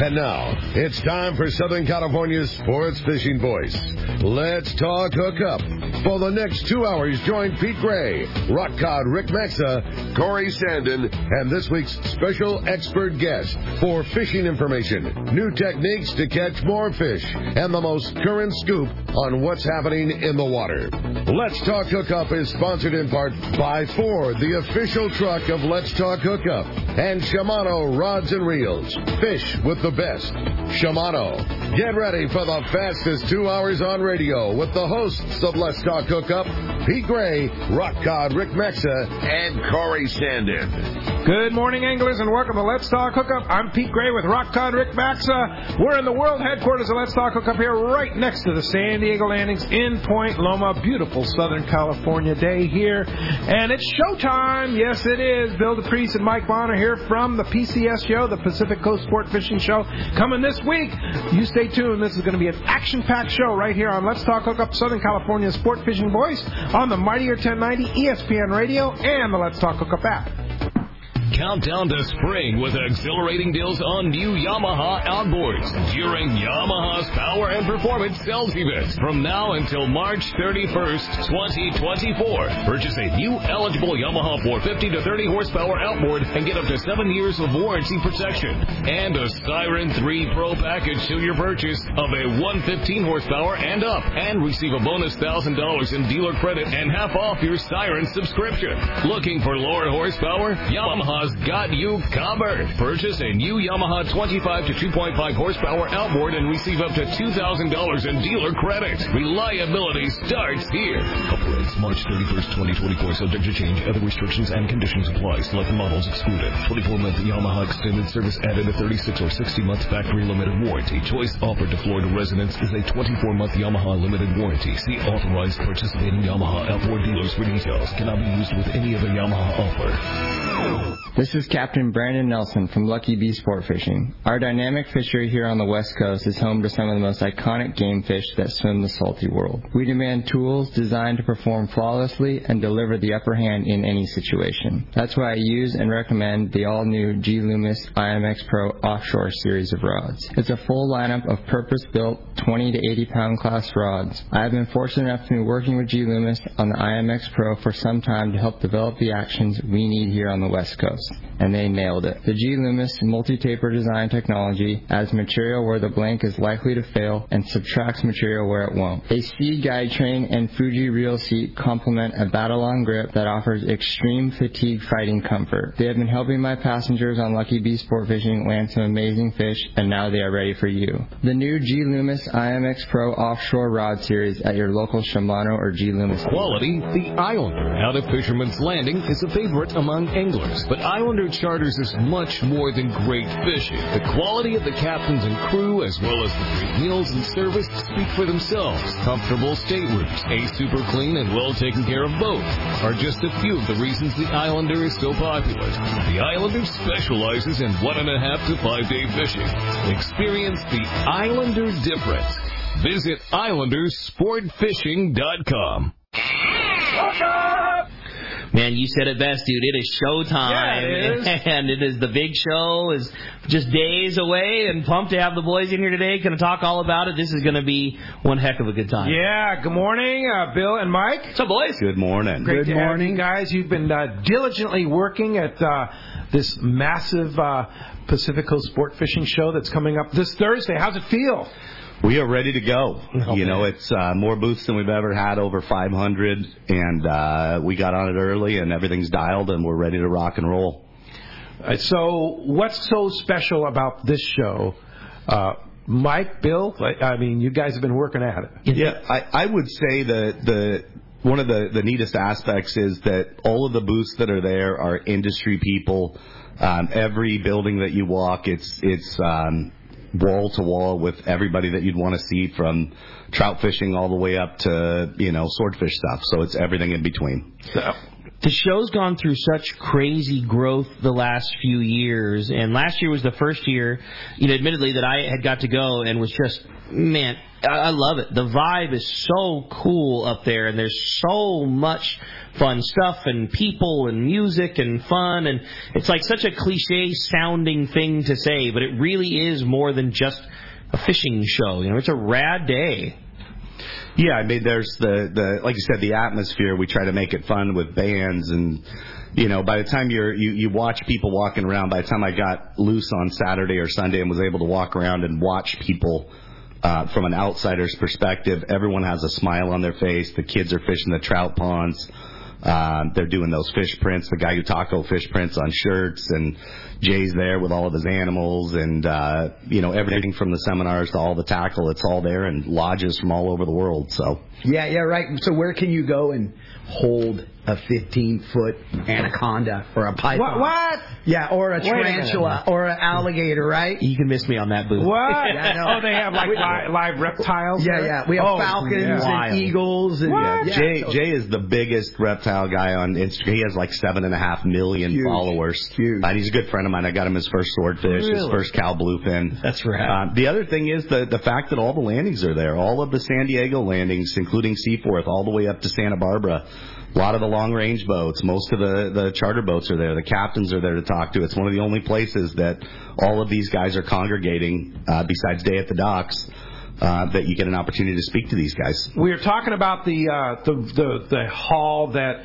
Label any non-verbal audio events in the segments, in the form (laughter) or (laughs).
And now, it's time for Southern California's sports fishing voice. Let's talk hookup. For the next two hours, join Pete Gray, Rock Cod Rick Maxa, Corey Sandin, and this week's special expert guest for fishing information, new techniques to catch more fish, and the most current scoop on what's happening in the water. Let's Talk Hookup is sponsored in part by Ford, the official truck of Let's Talk Hookup, and Shimano Rods and Reels. Fish with the best. Shimano. Get ready for the fastest two hours on radio with the hosts of Let's Talk Hookup, Pete Gray, Rock Cod Rick Maxa, and Corey Sandin. Good morning, anglers, and welcome to Let's Talk Hookup. I'm Pete Gray with Rock Cod Rick Maxa. We're in the world headquarters of Let's Talk Hookup here, right next to the San Diego Landings in Point Loma. Beautiful Southern California day here, and it's showtime. Yes, it is. Bill DePriest and Mike Bonner here from the PCS show, the Pacific Coast Sport Fishing Show, coming this week. You stay tuned. This is going to be an action-packed show right here on Let's Talk Hookup, Southern California sport fishing voice on the Mightier 1090 ESPN Radio and the Let's Talk Hookup app. Countdown to spring with exhilarating deals on new Yamaha outboards during Yamaha's Power and Performance Sales Event from now until March 31st, 2024. Purchase a new eligible Yamaha 450 to 30 horsepower outboard and get up to seven years of warranty protection and a Siren 3 Pro package to your purchase of a 115 horsepower and up and receive a bonus $1,000 in dealer credit and half off your Siren subscription. Looking for lower horsepower? Yamaha Yamaha's got you covered. Purchase a new Yamaha 25 to 2.5 horsepower outboard and receive up to $2,000 in dealer credit. Reliability starts here. Operates March 31st, 2024, subject to change. Other restrictions and conditions apply. Select models excluded. 24-month Yamaha extended service added a 36 or 60-month factory limited warranty. Choice offered to Florida residents is a 24-month Yamaha limited warranty. See authorized participating Yamaha outboard dealers for details. Cannot be used with any other Yamaha offer. This is Captain Brandon Nelson from Lucky B Sport Fishing. Our dynamic fishery here on the West Coast is home to some of the most iconic game fish that swim the salty world. We demand tools designed to perform flawlessly and deliver the upper hand in any situation. That's why I use and recommend the all-new G Loomis IMX Pro Offshore series of rods. It's a full lineup of purpose-built 20 to 80 pound class rods. I have been fortunate enough to be working with G Loomis on the IMX Pro for some time to help develop the actions we need here on the West Coast and they nailed it. The G Loomis multi-taper design technology adds material where the blank is likely to fail and subtracts material where it won't. A speed guide train and Fuji reel seat complement a battle-on grip that offers extreme fatigue fighting comfort. They have been helping my passengers on Lucky B Sport Fishing land some amazing fish, and now they are ready for you. The new G Loomis IMX Pro Offshore Rod Series at your local Shimano or G Loomis. Quality, the Islander out of Fisherman's Landing is a favorite among anglers, but Islander Charters is much more than great fishing. The quality of the captains and crew, as well as the great meals and service, speak for themselves. Comfortable staterooms, a super clean and well taken care of boat, are just a few of the reasons the Islander is so popular. The Islander specializes in one and a half to five day fishing. Experience the Islander difference. Visit IslandersSportFishing.com. Man, you said it best, dude. It is showtime. Yeah, it (laughs) is. And it is the big show is just days away and pumped to have the boys in here today. Going to talk all about it. This is going to be one heck of a good time. Yeah, good morning, uh, Bill and Mike. What's up, boys? Good morning. Great to have you guys. You've been uh, diligently working at uh, this massive uh, Pacific Coast Sport Fishing Show that's coming up this Thursday. How's it feel? We are ready to go. Okay. You know, it's uh, more booths than we've ever had, over 500, and uh, we got on it early, and everything's dialed, and we're ready to rock and roll. Uh, So, what's so special about this show? Uh, Mike, Bill, I I mean, you guys have been working at it. Yeah, I, I would say that the one of the, the neatest aspects is that all of the booths that are there are industry people. Um, every building that you walk, it's it's um, wall to wall with everybody that you'd want to see from trout fishing all the way up to you know swordfish stuff. So it's everything in between. So, the show's gone through such crazy growth the last few years, and last year was the first year, you know, admittedly that I had got to go and was just, man, I love it. The vibe is so cool up there, and there's so much fun stuff and people and music and fun, and it's like such a cliche sounding thing to say, but it really is more than just a fishing show. You know, it's a rad day. Yeah, I mean, there's the the like you said, the atmosphere. We try to make it fun with bands and. You know, by the time you're you, you watch people walking around, by the time I got loose on Saturday or Sunday and was able to walk around and watch people uh, from an outsider's perspective, everyone has a smile on their face. The kids are fishing the trout ponds. Um, they're doing those fish prints, the guy who taco fish prints on shirts, and Jay's there with all of his animals, and uh, you know everything from the seminars to all the tackle. It's all there, and lodges from all over the world. So Yeah, yeah, right. So where can you go and hold a 15 foot anaconda or a python? What? What? Yeah, or a Wait a tarantula or an alligator, right? You can miss me on that booth. What? Yeah, I (laughs) know. Oh, they have like li- live reptiles. Yeah, there? yeah. We have Oh, falcons Wild. and eagles and What? yeah, Jay so- Jay is the biggest reptile guy on Instagram. He has like seven and a half million Huge. followers. Huge. And he's a good friend of mine. I got him his first swordfish, his first cow bluefin. That's right. Uh, the other thing is the the fact that all the landings are there. All of the San Diego landings, including Seaforth, all the way up to Santa Barbara. A lot of the long range boats, most of the, the charter boats are there. The captains are there to talk to. It's one of the only places that all of these guys are congregating, uh, besides Day at the Docks, uh, that you get an opportunity to speak to these guys. We are talking about the uh, the, the the hall that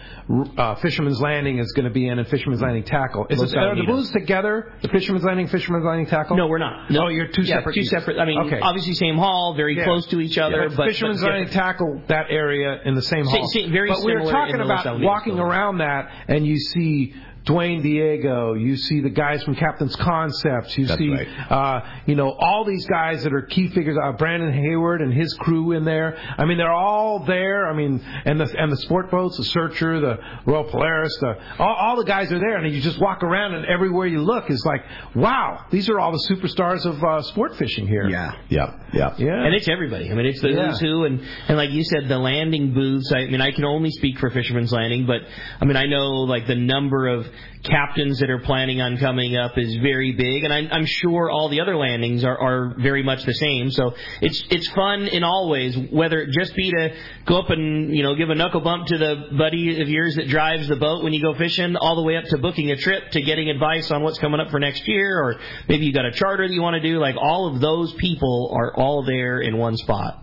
uh, Fisherman's Landing is going to be in, and Fisherman's Landing Tackle. Is it, are the Alamitos. booths together? The Fisherman's Landing, Fisherman's Landing Tackle. No, we're not. No, Oh, you're two yeah, separate Two units. separate. I mean, Okay. obviously same hall, very Yeah. close to each other, but, but Fisherman's but Landing tackle that area in the same Sa- hall. sa- very but we were similar talking in the Los about walking around that, and you see Dwayne Diego, you see the guys from Captain's Concepts, you That's see, right. uh, you know, all these guys that are key figures. Uh, Brandon Hayward and his crew in there. I mean, they're all there. I mean, and the and the sport boats, the Searcher, the Royal Polaris, the all, all the guys are there, and you just walk around, and everywhere you look is like, wow, these are all the superstars of uh, sport fishing here. Yeah. Yep, yep. yeah. And it's everybody. I mean, it's the Yeah. who's who, and and like you said, the landing booths. I mean, I can only speak for Fisherman's Landing, but I mean, I know like the number of captains that are planning on coming up is very big, and I'm, I'm sure all the other landings are, are very much the same. So it's it's fun in all ways, whether it just be to go up and you know give a knuckle bump to the buddy of yours that drives the boat when you go fishing, all the way up to booking a trip to getting advice on what's coming up for next year, or maybe you got a charter that you want to do. Like all of those people are all there in one spot.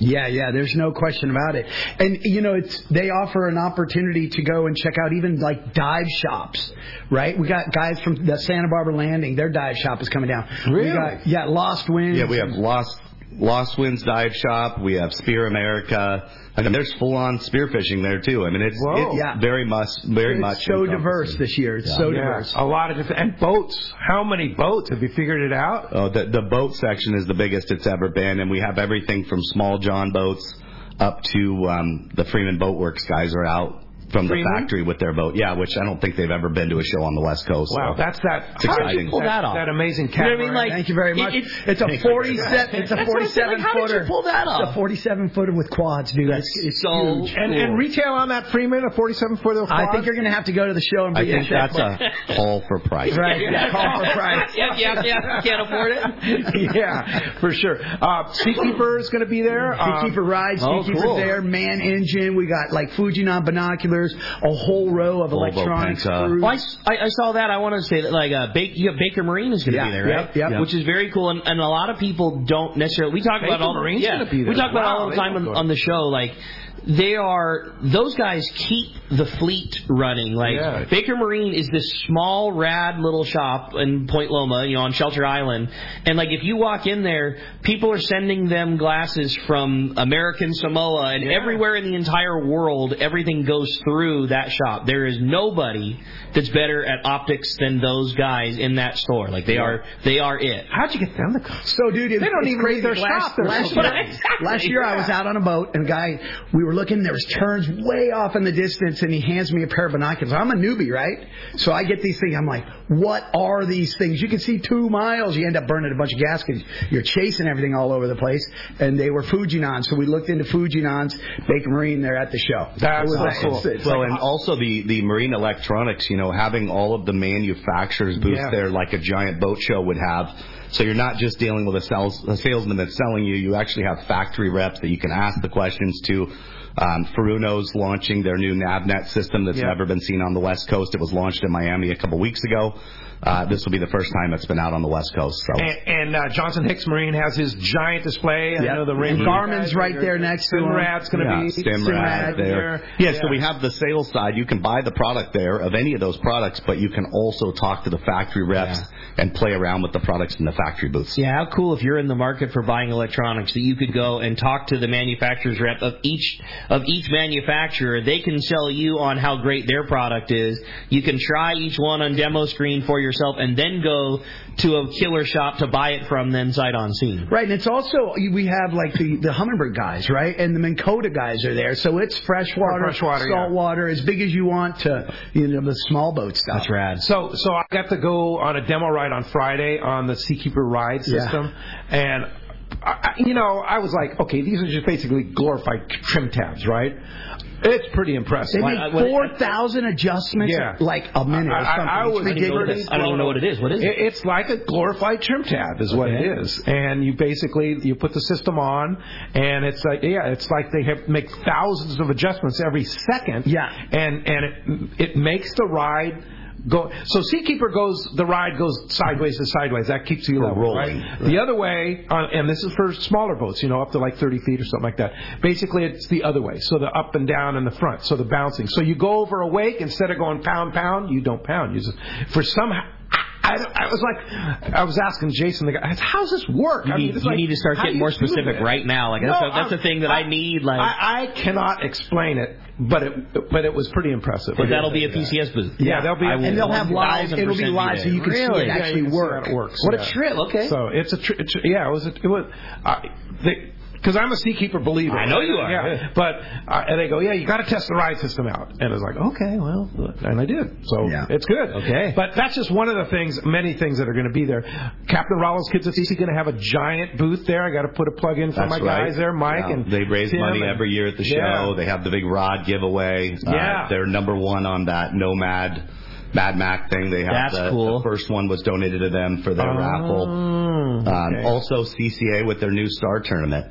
Yeah, yeah, there's no question about it. And you know, it's they offer an opportunity to go and check out even like dive shops, right? We got guys from the Santa Barbara Landing, their dive shop is coming down. Really? We got yeah, Lost Winds. Yeah, we have Lost Lost Winds Dive Shop. We have Spear America. I mean, there's full on spearfishing there too. I mean, it's, Whoa. it's Yeah. very much very it's much so diverse this year. It's so Yeah, diverse. a lot of different and boats. How many boats have you figured it out? Oh, the the boat section is the biggest it's ever been, and we have everything from small John boats up to um, the Freeman Boatworks guys are out from the Freeman? factory with their boat. Yeah, which I don't think they've ever been to a show on the West Coast. Wow, so. that's that. It's how did you pull that off? That amazing You know I mean? Like, Thank you very much. it- it's a 47. It's a That's what I said, 47 like, how did you footer. pull that It's a 47 footer with quads, dude. That's it's, it's so huge. and, cool. and retail on that Freeman, a 47 footer. I think you're going to have to go to the show and I be think that's a (laughs) call for price. right. Yeah, (laughs) call for price. (laughs) yeah, yeah, yeah. Can't afford it. yeah, for sure. Uh, Seakeeper is going to be there. Uh, Seakeeper rides, oh, Seakeeper's cool. there, man engine. We got like Fujinon binoculars, a whole row of Volvo electronics Penta. crews. Well, I, s- I- I saw that. I want to say that, like, uh, Ba- you have Baker Marine is going to Yeah, be there, right? yep, yep. Which is very cool, and, and a lot of people don't necessarily. We talk about Baker all Marine's yeah, gonna be there. we talk about all the time on, on the show, like. They are those guys keep the fleet running. Like Yeah. Baker Marine is this small, rad little shop in Point Loma, you know, on Shelter Island. And like if you walk in there, people are sending them glasses from American Samoa and everywhere in the entire world. Everything goes through that shop. There is nobody that's better at optics than those guys in that store. Like they are, they are it. How'd you get them to come? So, dude, it, They don't it's even crazy. read their last, shop. They're Last year, last year I was out on a boat, and a guy, we were looking. There was terns way off in the distance, and he hands me a pair of binoculars. I'm a newbie, right? So I get these things. I'm like, what are these things? You can see two miles. You end up burning a bunch of gas because you're chasing everything all over the place. And they were Fujinon, so we looked into Fujinons. Baker Marine, they're at the show. That's was so cool. it's- it's Well, like- and also the the marine electronics, you know, having all of the manufacturers booths Yeah. there like a giant boat show would have. So you're not just dealing with a, sales, a salesman that's selling you. You actually have factory reps that you can ask the questions to. Um, Furuno's launching their new NavNet system that's Yeah. never been seen on the West Coast. It was launched in Miami a couple weeks ago. Uh, this will be the first time it's been out on the West Coast. So. And, and uh, Johnson Hicks Marine has his giant display. I Yeah. know the And Ring Garmin's right there next to him. Simrad's going to yeah, be Simrad there. Yeah, so we have the sales side. You can buy the product there of any of those products, but you can also talk to the factory reps and play around with the products in the factory booths. Yeah, how cool if you're in the market for buying electronics that you could go and talk to the manufacturer's rep of each of each manufacturer. They can sell you on how great their product is. You can try each one on demo screen for yourself and then go to a killer shop to buy it from them sight on scene. Right, and it's also we have like the the Humminbird guys, right, and the Minn Kota guys are there. So it's freshwater, Freshwater, yeah. saltwater, as big as you want to, you know, the small boat stuff. That's rad. So, so I got to go on a demo ride on Friday on the Seakeeper ride Yeah. system, and I, I- you know, I was like, okay, these are just basically glorified trim tabs, right? It's pretty impressive. They make four thousand adjustments, Yeah. like a minute or I- I- I was- I don't know what ridiculous. I don't even know what it is. What is it? It- It's like a glorified trim tab, is what it is. And you basically you put the system on, and it's like yeah, it's like they have make thousands of adjustments every second. Yeah. And and it it makes the ride. Go so Seakeeper goes the ride goes sideways to sideways. That keeps you level rolling, right? The other way uh, and this is for smaller boats you know up to like 30 feet or something like that. Basically it's the other way so the up and down in the front so the bouncing. So you go over a wake instead of going pound pound you don't pound. You just for some I, I was like, I was asking Jason, the guy, how's this work? You I mean, need, you like, need to start getting more specific right now. Like No, that's, a, that's I'm- the thing that I, need. Like, I, I cannot explain it, but it, but it was pretty impressive. but that'll be a PCS booth. Yeah, there'll be, I will And they'll have live. 1000% It'll be live, so you can see it Yeah, actually you can see work. how it works. What yeah. a trip. Okay. So it's a, tr- it's, yeah, it was, a, it was, uh, because I'm a seakeeper believer. I know you are. Yeah, but uh, and they go, yeah, you got to test the ride system out, and I was like, okay, well, and I did. So Yeah. it's good. Okay. but that's just one of the things, many things that are going to be there. Captain Rollo's Kids at Sea going to have a giant booth there. I got to put a plug in for That's my right. guys there, Mike Yeah. and they raise Tim money and- every year at the show. Yeah. They have the big rod giveaway. Uh, Yeah. they're number one on that Nomad Mad Mac thing. They have That's the, cool. the first one was donated to them for their Oh, raffle. Um, okay. Also, CCA with their new Star Tournament.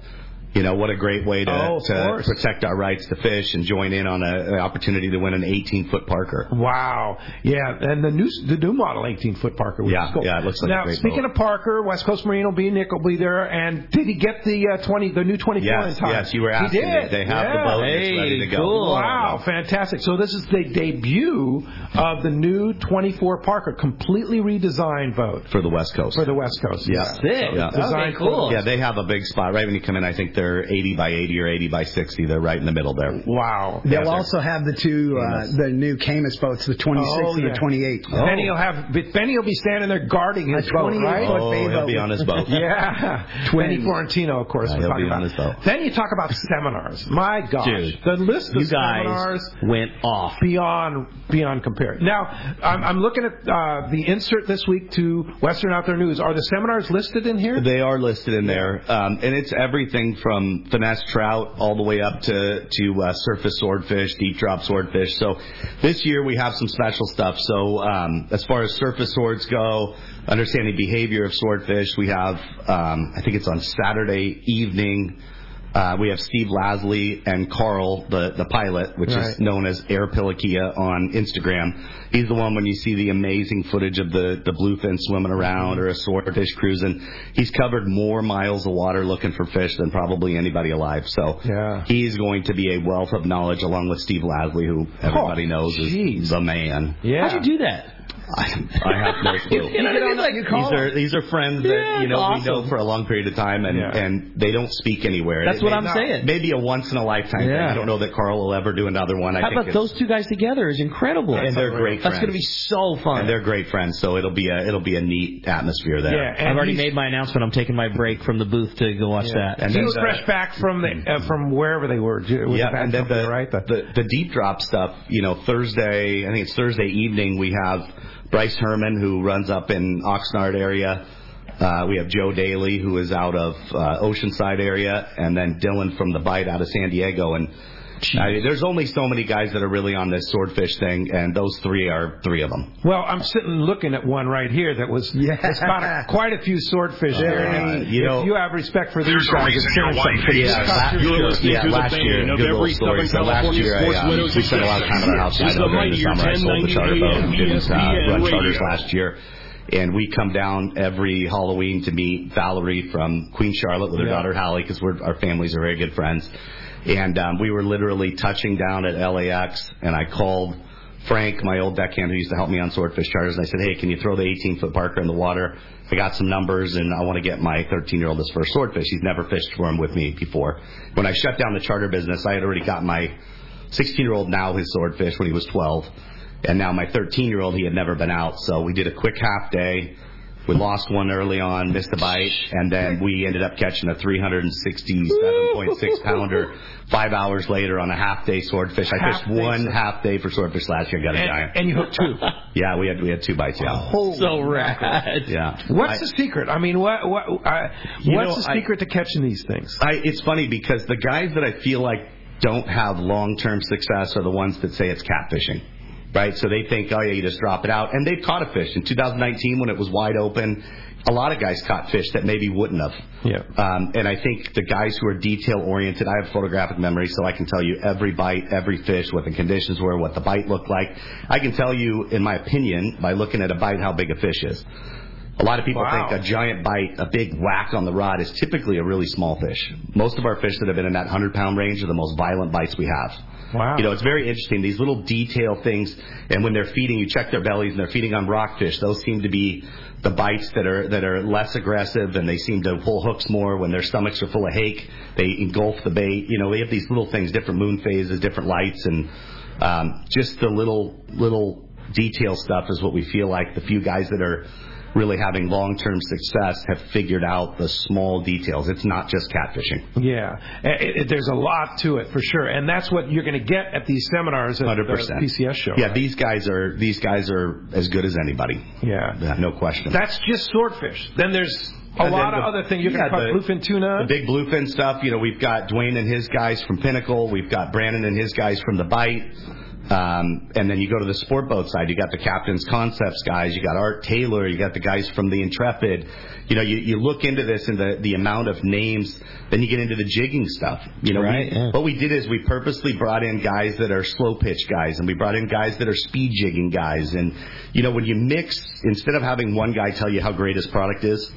You know what a great way to, Oh, to protect our rights to fish and join in on a, an opportunity to win an 18 foot Parker. Wow. Yeah, and the new the new model 18 foot Parker. Which Yeah, is cool. yeah, it looks like a now. speaking boat. of Parker, West Coast Marine will be Nick will be there. And did he get the uh, 20 the new 24 in Yes, time? yes, you were asking. He did. They have yeah. the boat. It's ready to go. cool. Wow, fantastic! So this is the debut of the new 24 Parker, completely redesigned boat for the West Coast. for the West Coast. Yeah. Sick. Yeah. Okay, cool. Yeah, they have a big spot right when you come in. I think they're 80 by 80 or 80 by 60. They're right in the middle there. Wow. They'll they're- also have the two, uh, the new Camus boats, the 26 Oh, and yeah. the 28. Benny will have Benny will be standing there guarding his boat, right? Oh, he'll boat. be on his boat. (laughs) Yeah, Twins. Benny Florentino, of course. Yeah, he'll be on about. his boat. Then you talk about seminars. My gosh, Dude, the list of You guys seminars went off. beyond beyond compare. Now, I'm, I'm looking at uh, the insert this week to Western Outdoor News. Are the seminars listed in here? They are listed in there, um, and it's everything from finesse trout all the way up to to uh, surface swordfish, deep drop swordfish. So this year we have some special stuff. So um, as far as surface swords go, understanding behavior of swordfish, we have um, I think it's on Saturday evening. Uh, we have Steve Lasley and Carl, the, the pilot, which Right. is known as Air Pilikia on Instagram. He's the one when you see the amazing footage of the, the bluefin swimming around or a swordfish cruising. He's covered more miles of water looking for fish than probably anybody alive. So Yeah. he's going to be a wealth of knowledge along with Steve Lasley, who everybody Oh, knows jeez. is the man. Yeah. How'd you do that? I, I have no (laughs) clue. You know what I mean? Like, These are these are friends that Yeah, you know awesome. we know for a long period of time, and Yeah. and they don't speak anywhere. That's It what I'm not- saying. Maybe a once in a lifetime thing. I don't know that Carl will ever do another one. I How think about those two guys together? Is incredible. And they're great That's friends. going to be so fun. and they're great friends, so it'll be a it'll be a neat atmosphere there. Yeah, and I've already made my announcement. I'm taking my break from the booth to go watch that. And he then was the- fresh back from the uh, from wherever they were. Yeah, and then the, right? The- the the deep drop stuff. You know, Thursday. I think it's Thursday evening. We have Bryce Herman who runs up in Oxnard area. Uh, we have Joe Daly who is out of uh, Oceanside area, and then Dylan from the Bite out of San Diego. And I mean, there's only so many guys that are really on this swordfish thing, and those three are three of them. Well, I'm sitting looking at one right here that was yeah. it's a, quite a few swordfish Uh, there. And you know- you have respect for these guys, it's your wife something Yeah, us. special. You're listening yeah, to the last year, of every. Southern last California year, I, sports widows we spent a lot of time at our house. I the know during the summer I sold the charter boat and didn't uh, run charters last year. And we come down every Halloween to meet Valerie from Queen Charlotte with her Yeah. daughter Hallie because we're our families are very good friends. And um, we were literally touching down at LAX, and I called Frank, my old deckhand who used to help me on swordfish charters, and I said, "Hey, can you throw the 18 foot Parker in the water? I got some numbers, and I want to get my 13 year old his first swordfish. He's never fished for him with me before. When I shut down the charter business, I had already got my 16 year old now his swordfish when he was 12, and now my 13 year old he had never been out. So we did a quick half day. We lost one early on, missed a bite, and then we ended up catching a 367.6 pounder five hours later on a half day swordfish. I Half fished one sword- half day for swordfish last year. Got a And, giant. and you hooked two. (laughs) yeah, we had we had two bites. Yeah, So rad. yeah. What's I- the secret? I mean, what what You what's know, the I- secret to catching these things? I, it's funny because the guys that I feel like don't have long-term success are the ones that say it's catfishing. Right? So they think, oh yeah, you just drop it out. And they've caught a fish. In 2019 when it was wide open, a lot of guys caught fish that maybe wouldn't have. Yeah. Um, and I think the guys who are detail oriented, I have photographic memory, so I can tell you every bite, every fish, what the conditions were, what the bite looked like. I can tell you, in my opinion, by looking at a bite, how big a fish is. A lot of people Wow. think a giant bite, a big whack on the rod is typically a really small fish. Most of our fish that have been in that 100 pound range are the most violent bites we have. Wow. You know, it's very interesting. These little detail things, and when they're feeding, you check their bellies and they're feeding on rockfish. Those seem to be the bites that are that are less aggressive, and they seem to pull hooks more. When their stomachs are full of hake, they engulf the bait. You know, they have these little things, different moon phases, different lights, and um, just the little little detail stuff is what we feel like the few guys that are really having long-term success have figured out the small details. It's not just catfishing. Yeah, It- it- there's a lot to it for sure, and that's what you're going to get at these seminars at Hundred the. PCS show. Yeah, right? these guys are these guys are as good as anybody. Yeah. Yeah, no question. That's just swordfish. Then there's a And lot of the- other things. You're yeah, going to bluefin tuna. the big bluefin stuff. You know, we've got Dwayne and his guys from Pinnacle. We've got Brandon and his guys from the Bite. Um, and then you go to the sport boat side. You got the Captain's Concepts guys. You got Art Taylor. You got the guys from the Intrepid. You know, you, you look into this and the, the amount of names. Then you get into the jigging stuff. You know, Right, we, yeah. what we did is we purposely brought in guys that are slow pitch guys, and we brought in guys that are speed jigging guys. And you know, when you mix, instead of having one guy tell you how great his product is,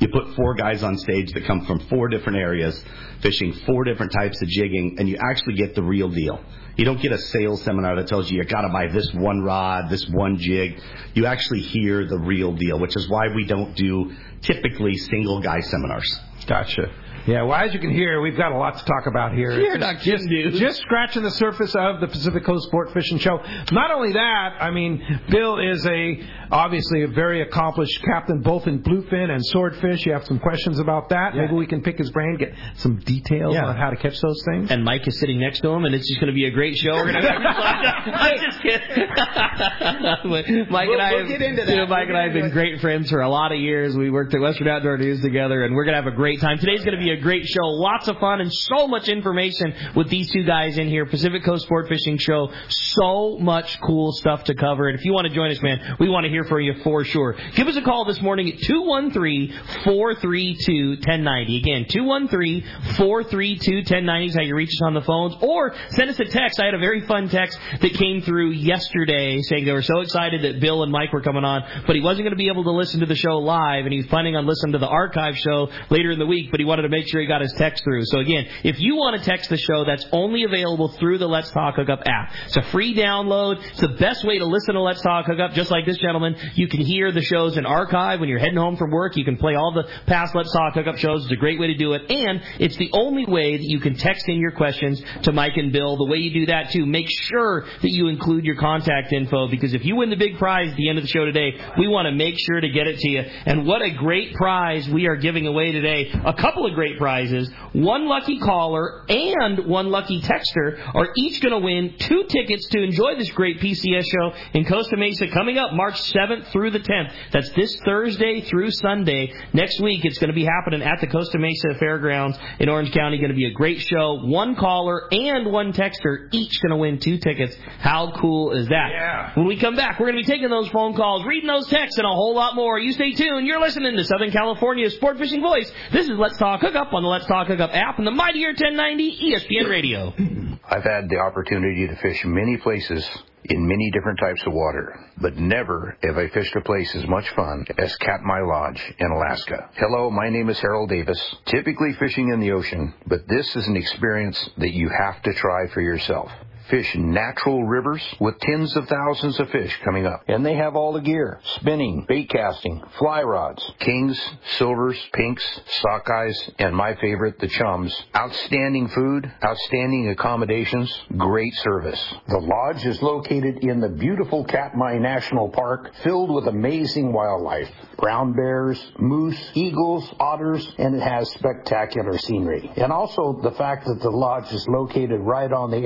you put four guys on stage that come from four different areas, fishing four different types of jigging, and you actually get the real deal. You don't get a sales seminar that tells you you gotta buy this one rod, this one jig. You actually hear the real deal, which is why we don't do typically single guy seminars. Gotcha. Yeah, well, as you can hear, we've got a lot to talk about here. You're not kidding, dude. Just scratching the surface of the Pacific Coast Sport Fishing Show. Not only that, I mean, Bill is a obviously a very accomplished captain, both in bluefin and swordfish. You have some questions about that. Maybe we can pick his brain, get some details Yeah. on how to catch those things. And Mike is sitting next to him, and it's just going to be a great show. We're going to have (laughs) (laughs) I'm just kidding. (laughs) Mike and I, We'll have, get into you know, that. Mike and I have been great friends for a lot of years. We worked at Western Outdoor News together, and we're going to have a great time. Today's going to be a great show, lots of fun, and so much information with these two guys in here. Pacific Coast Sport Fishing Show, so much cool stuff to cover. And if you want to join us, man, we want to hear from you for sure. Give us a call this morning at 213-432-1090. Again, 213-432-1090 is how you reach us on the phones. Or send us a text. I had a very fun text that came through yesterday saying they were so excited that Bill and Mike were coming on, but he wasn't going to be able to listen to the show live, and he was planning on listening to the archive show later in the week, but he wanted to make sure he got his text through. So again, if you want to text the show, that's only available through the Let's Talk Hookup app. It's a free download. It's the best way to listen to Let's Talk Hookup, just like this gentleman. You can hear the shows in archive when you're heading home from work. You can play all the past Let's Talk Hookup shows. It's a great way to do it. And it's the only way that you can text in your questions to Mike and Bill. The way you do that, too, make sure that you include your contact info because if you win the big prize at the end of the show today, we want to make sure to get it to you. And what a great prize we are giving away today. A couple of great great prizes. One lucky caller and one lucky texter are each going to win two tickets to enjoy this great PCS show in Costa Mesa coming up March 7th through the 10th. That's this Thursday through Sunday. Next week, it's going to be happening at the Costa Mesa Fairgrounds in Orange County. Going to be a great show. One caller and one texter each going to win two tickets. How cool is that? Yeah. When we come back, we're going to be taking those phone calls, reading those texts, and a whole lot more. You stay tuned. You're listening to Southern California's Sport Fishing Voice. This is Let's Talk Hookup on the Let's Talk Hookup app and the Mightier 1090 ESPN Radio. (clears throat) I've had the opportunity to fish many places in many different types of water, but never have I fished a place as much fun as Katmai Lodge in Alaska. Hello, my name is Harold Davis, typically fishing in the ocean, but this is an experience that you have to try for yourself fish natural rivers with tens of thousands of fish coming up. And they have all the gear. Spinning, bait casting, fly rods, kings, silvers, pinks, sockeyes, and my favorite, the chums. Outstanding food, outstanding accommodations, great service. The lodge is located in the beautiful Katmai National Park filled with amazing wildlife. Brown bears, moose, eagles, otters, and it has spectacular scenery. And also the fact that the lodge is located right on the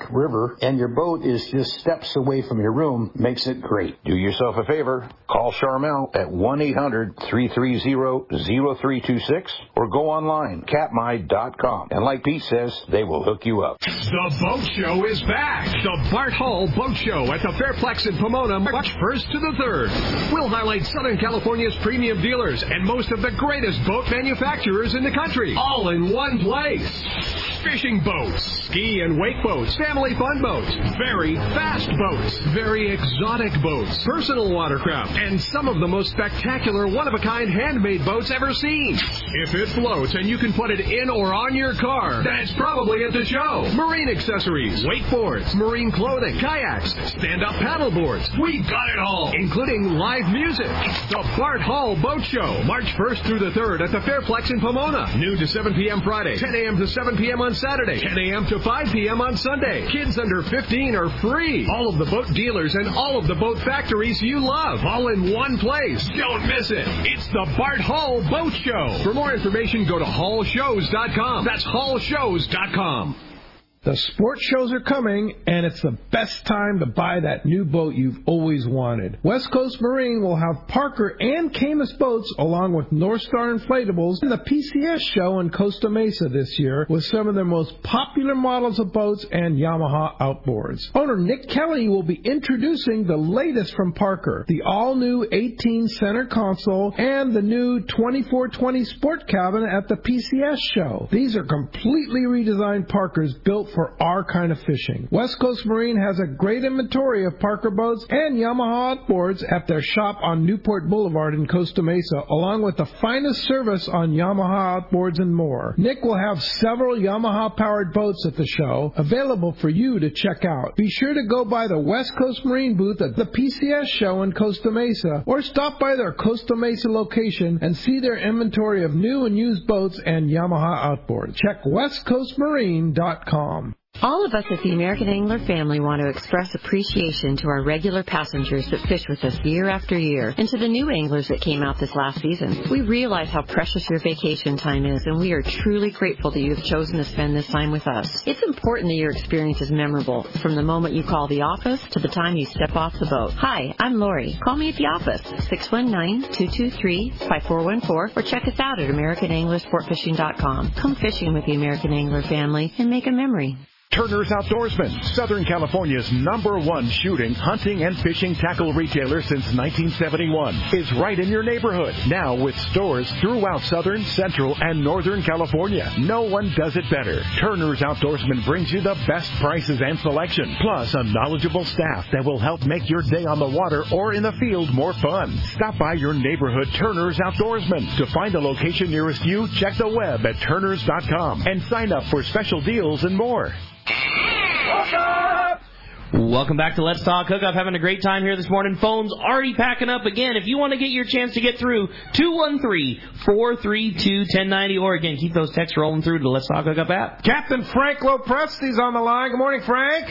Alagnak River and your boat is just steps away from your room makes it great. Do yourself a favor. Call Charmel at 1-800-330-0326 or go online, katmai.com. And like Pete says, they will hook you up. The Boat Show is back. The Bart Hall Boat Show at the Fairplex in Pomona, March 1st to the 3rd. We'll highlight Southern California's premium dealers and most of the greatest boat manufacturers in the country, all in one place. Fishing boats, ski and wake boats, family fun boats, very fast boats, very exotic boats, personal watercraft, and some of the most spectacular one-of-a-kind handmade boats ever seen. If it floats and you can put it in or on your car, then it's probably at the show. Marine accessories, wakeboards, marine clothing, kayaks, stand-up paddle boards. We've got it all, including live music. The Bart Hall Boat Show, March 1st through the 3rd at the Fairplex in Pomona. Noon to 7 p.m. Friday, 10 a.m. to 7 p.m. on Saturday, 10 a.m. to 5 p.m. on Sunday. Kids under 15 are free. All of the boat dealers and all of the boat factories you love, all in one place. Don't miss it. It's the Bart Hall Boat Show. For more information, go to hallshows.com. That's hallshows.com. The sports shows are coming, and it's the best time to buy that new boat you've always wanted. West Coast Marine will have Parker and Camus boats along with North Star Inflatables in the PCS show in Costa Mesa this year with some of their most popular models of boats and Yamaha outboards. Owner Nick Kelly will be introducing the latest from Parker, the all-new 18 center console and the new 2420 sport cabin at the PCS show. These are completely redesigned Parkers built for our kind of fishing. West Coast Marine has a great inventory of Parker boats and Yamaha outboards at their shop on Newport Boulevard in Costa Mesa, along with the finest service on Yamaha outboards and more. Nick will have several Yamaha powered boats at the show available for you to check out. Be sure to go by the West Coast Marine booth at the PCS show in Costa Mesa or stop by their Costa Mesa location and see their inventory of new and used boats and Yamaha outboards. Check westcoastmarine.com. All of us at the American Angler family want to express appreciation to our regular passengers that fish with us year after year and to the new anglers that came out this last season. We realize how precious your vacation time is and we are truly grateful that you have chosen to spend this time with us. It's important that your experience is memorable from the moment you call the office to the time you step off the boat. Hi, I'm Lori. Call me at the office, 619-223-5414 or check us out at AmericanAnglerSportFishing.com. Come fishing with the American Angler family and make a memory. Turner's Outdoorsman, Southern California's number one shooting, hunting, and fishing tackle retailer since 1971, is right in your neighborhood. Now with stores throughout Southern, Central, and Northern California. No one does it better. Turner's Outdoorsman brings you the best prices and selection, plus a knowledgeable staff that will help make your day on the water or in the field more fun. Stop by your neighborhood Turner's Outdoorsman. To find a location nearest you, check the web at turners.com and sign up for special deals and more. Welcome back to Let's Talk Hookup. Having a great time here this morning. Phones already packing up again. If you want to get your chance to get through, 213-432-1090 or again, keep those texts rolling through to the Let's Talk Hookup app. Captain Frank Lopresti's on the line. Good morning, Frank.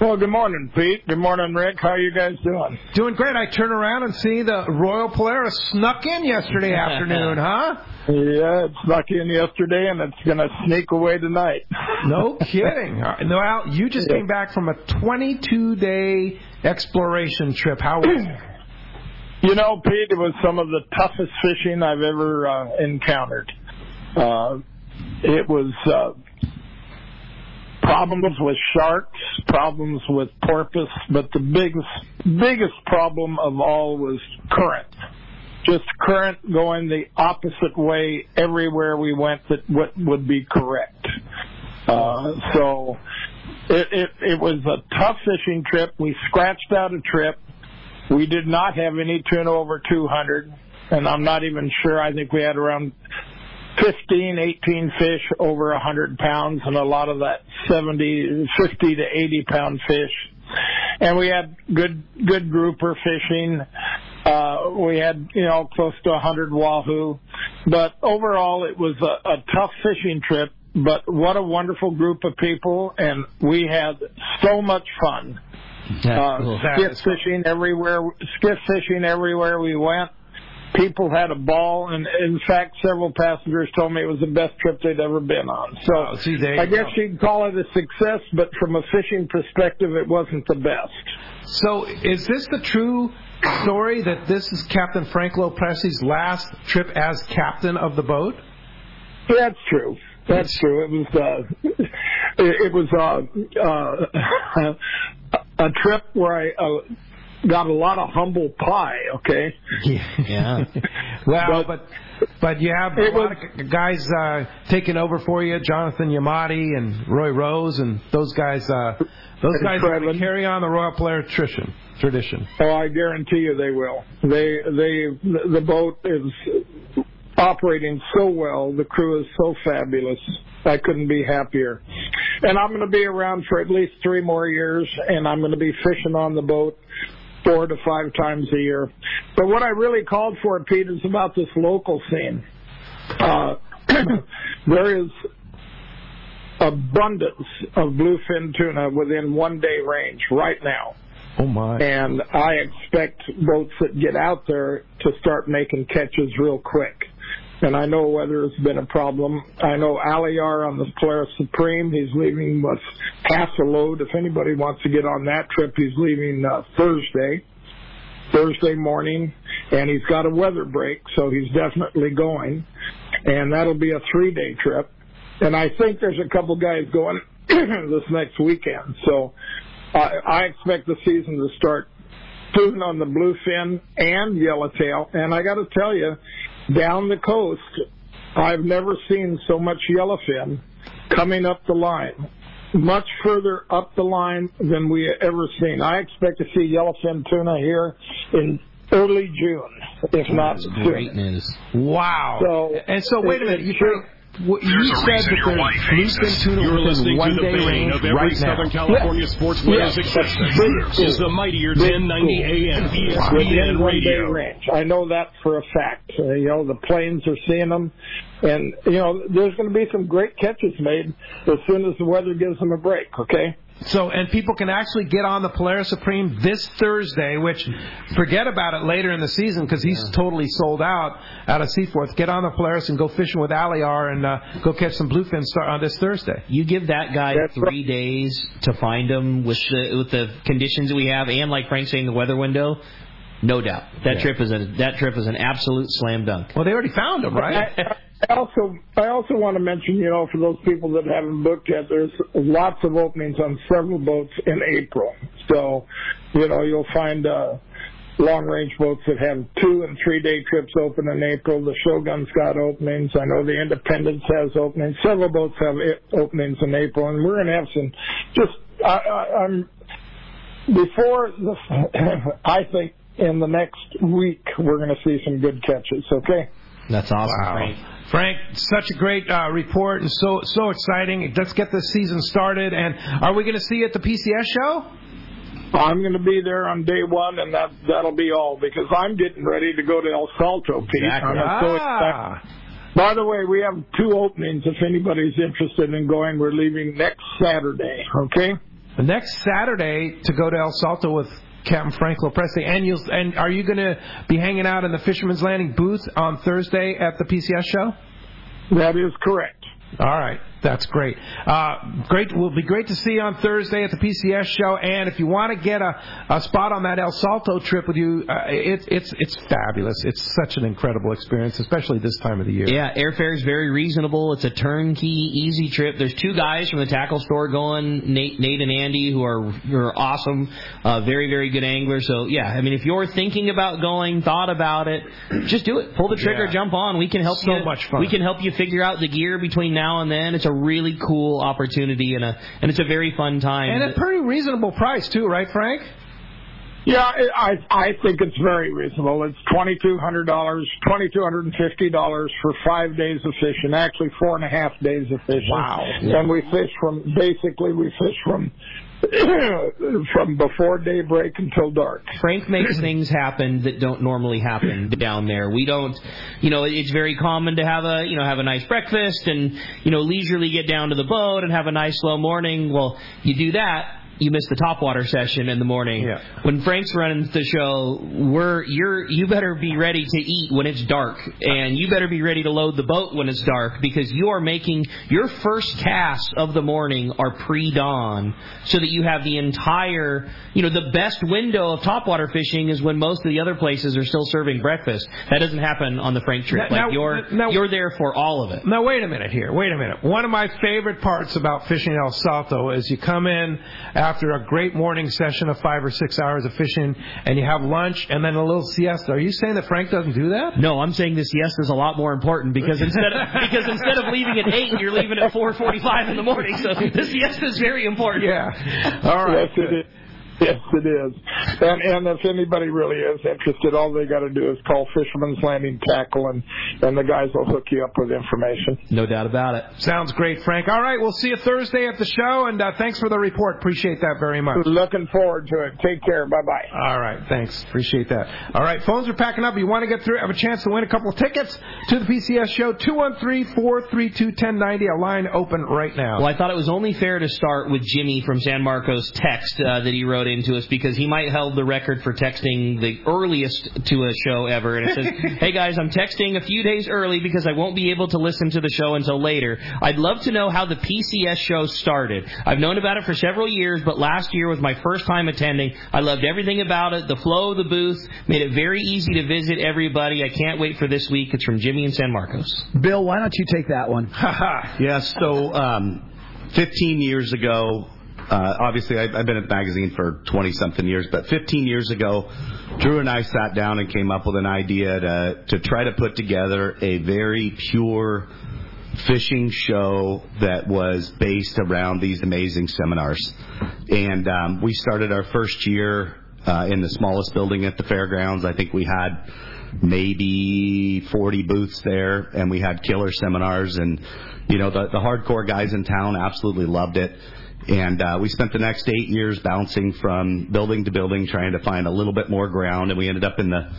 Well, good morning, Pete. Good morning, Rick. How are you guys doing? Doing great. I turn around and see the Royal Polaris snuck in yesterday (laughs) afternoon, huh? Yeah, it snuck in yesterday, and it's going to sneak away tonight. (laughs) No kidding. (laughs) No, Al, you just came back from a 22-day exploration trip. How was it? (clears throat) You know, Pete, it was some of the toughest fishing I've ever uh, encountered. Uh, it was uh, problems with sharks, problems with porpoise, but the biggest biggest problem of all was current. Just current going the opposite way everywhere we went that what would be correct. Uh, so it, it it was a tough fishing trip. We scratched out a trip. We did not have any tuna over 200, and I'm not even sure. I think we had around 15, 18 fish over 100 pounds, and a lot of that 70, 50 to 80 pound fish. And we had good, good grouper fishing. Uh, we had, you know, close to 100 wahoo. But overall, it was a, a tough fishing trip, but what a wonderful group of people, and we had so much fun. Uh, cool. skiff fishing everywhere, skiff fishing everywhere we went people had a ball, and in fact, several passengers told me it was the best trip they'd ever been on. So Oh, see, I guess go. you'd call it a success, but from a fishing perspective, it wasn't the best. So, is this the true story that this is Captain Frank Lopresti's last trip as captain of the boat? That's true. That's true. It was uh, it, it was uh, uh, a trip where I uh, got a lot of humble pie. Okay. Yeah. (laughs) Well, but but you have a lot was- of guys uh, taking over for you, Jonathan Yamati and Roy Rose, and those guys. Uh, those guys are carry on the Royal Polaris tradition. Tradition. Oh, I guarantee you they will. They they the boat is operating so well. The crew is so fabulous. I couldn't be happier. And I'm going to be around for at least three more years, and I'm going to be fishing on the boat four to five times a year. But what I really called for, Pete, is about this local scene. Uh, (clears throat) there is abundance of bluefin tuna within one day range right now. Oh my! And I expect boats that get out there to start making catches real quick. And I know weather has been a problem. I know Aliar on the Polaris Supreme, he's leaving with half a load. If anybody wants to get on that trip, he's leaving uh, Thursday, Thursday morning, and he's got a weather break, so he's definitely going. And that'll be a three day trip. And I think there's a couple guys going (clears throat) this next weekend. So I, I expect the season to start soon on the bluefin and yellowtail. And I got to tell you, down the coast, I've never seen so much yellowfin coming up the line. Much further up the line than we ever seen. I expect to see yellowfin tuna here in early June, if not sooner. Great news. Wow. So, and so, wait a minute. You, Sure. What- you There's said that your there's wife hates us. tuna You're within listening one to the day bane range of every right Southern now. California sports winner Yeah. success. Big This is the mightier 1090 AM within ESPN one day Radio. range. I know that for a fact. Uh, you know, the planes are seeing them, and you know, there's going to be some great catches made as soon as the weather gives them a break. Okay. So, and people can actually get on the Polaris Supreme this Thursday, which forget about it later in the season because he's totally sold out out of Seaforth. Get on the Polaris and go fishing with Aliar and uh, go catch some bluefin star on this Thursday. You give that guy That's three days to find them with the with the conditions that we have, and like Frank saying, the weather window. No doubt, that Yeah. trip is a that trip is an absolute slam dunk. Well, they already found him, right? I, I also I also want to mention, you know, for those people that haven't booked yet, there's lots of openings on several boats in April. So, you know, you'll find uh, long range boats that have two and three day trips open in April. The Shogun's got openings. I know the Independence has openings. Several boats have openings in April, and we're going to have some. Just I, I, I'm before the. (coughs) I think in the next week we're going to see some good catches. Okay. That's awesome, Wow. Frank. Such a great uh, report and so so exciting. Let's get the season started. And are we going to see you at the PCS show? I'm going to be there on day one, and that that'll be all because I'm getting ready to go to El Salto, Pete. Exactly. I'm so Ah. excited. By the way, we have two openings. If anybody's interested in going, we're leaving next Saturday. Okay. next Saturday to go to El Salto with Captain Frank Lopresti. And you and are you going to be hanging out in the Fisherman's Landing booth on Thursday at the PCS show? That is correct. All right, that's great. Uh, great, will be great to see you on Thursday at the PCS show. And if you want to get a, a spot on that El Salto trip with you, uh, it's it's it's fabulous. It's such an incredible experience, especially this time of the year. Yeah, airfare is very reasonable. It's a turnkey, easy trip. There's two guys from the tackle store going, Nate, Nate and Andy, who are who are awesome, uh, very very good anglers. So yeah, I mean, if you're thinking about going, thought about it, just do it. Pull the trigger, Yeah. jump on. We can help So you. much fun. We can help you figure out the gear between now and then. It's a really cool opportunity and a and it's a very fun time. And at a pretty reasonable price too, right, Frank? Yeah, I I think it's very reasonable. It's twenty two hundred dollars, twenty two hundred and fifty dollars for five days of fishing. Actually, four and a half days of fishing. Wow. And we fish from basically we fish from (coughs) from before daybreak until dark. Frank makes things happen that don't normally happen down there. We don't, you know, it's very common to have a, you know, have a nice breakfast and, you know, leisurely get down to the boat and have a nice slow morning. Well, you do that, you miss the topwater session in the morning. Yeah. When Frank's running the show, we're you're you better be ready to eat when it's dark, and you better be ready to load the boat when it's dark because you are making your first casts of the morning are pre-dawn, so that you have the entire you know the best window of topwater fishing is when most of the other places are still serving breakfast. That doesn't happen on the Frank trip. Now- like now- you're now- you're there for all of it. Now wait a minute here. Wait a minute. One of my favorite parts about fishing El Salto is you come in after a great morning session of five or six hours of fishing, and you have lunch and then a little siesta. Are you saying that Frank doesn't do that? No, I'm saying this siesta is a lot more important because instead of (laughs) because instead of leaving at eight, you're leaving at 4:45 in the morning. So the siesta is very important. Yeah. All right. Yes, it is. (laughs) Yes, it is. And and if anybody really is interested, all they got to do is call Fisherman's Landing Tackle, and and the guys will hook you up with information. No doubt about it. Sounds great, Frank. All right, we'll see you Thursday at the show, and uh, thanks for the report. Appreciate that very much. Looking forward to it. Take care. Bye bye. All right, thanks. Appreciate that. All right, phones are packing up. You want to get through, have a chance to win a couple of tickets to the PCS show, 213-432-1090. A line open right now. Well, I thought it was only fair to start with Jimmy from San Marcos text uh, that he wrote into us because he might held the record for texting the earliest to a show ever. And it says, (laughs) "Hey guys, I'm texting a few days early because I won't be able to listen to the show until later. I'd love to know how the PCS show started. I've known about it for several years, but last year was my first time attending. I loved everything about it. The flow of the booth made it very easy to visit everybody. I can't wait for this week. It's from Jimmy in San Marcos. Bill, why don't you take that one? (laughs) Yeah, so um, 15 years ago, uh, obviously I've, I've been at the magazine for 20 something years, but 15 years ago, Drew and I sat down and came up with an idea to, to try to put together a very pure fishing show that was based around these amazing seminars. And um, we started our first year uh, in the smallest building at the fairgrounds. I think we had maybe 40 booths there, and we had killer seminars. And you know, the, the hardcore guys in town absolutely loved it. And uh, we spent the next eight years bouncing from building to building, trying to find a little bit more ground. And we ended up in the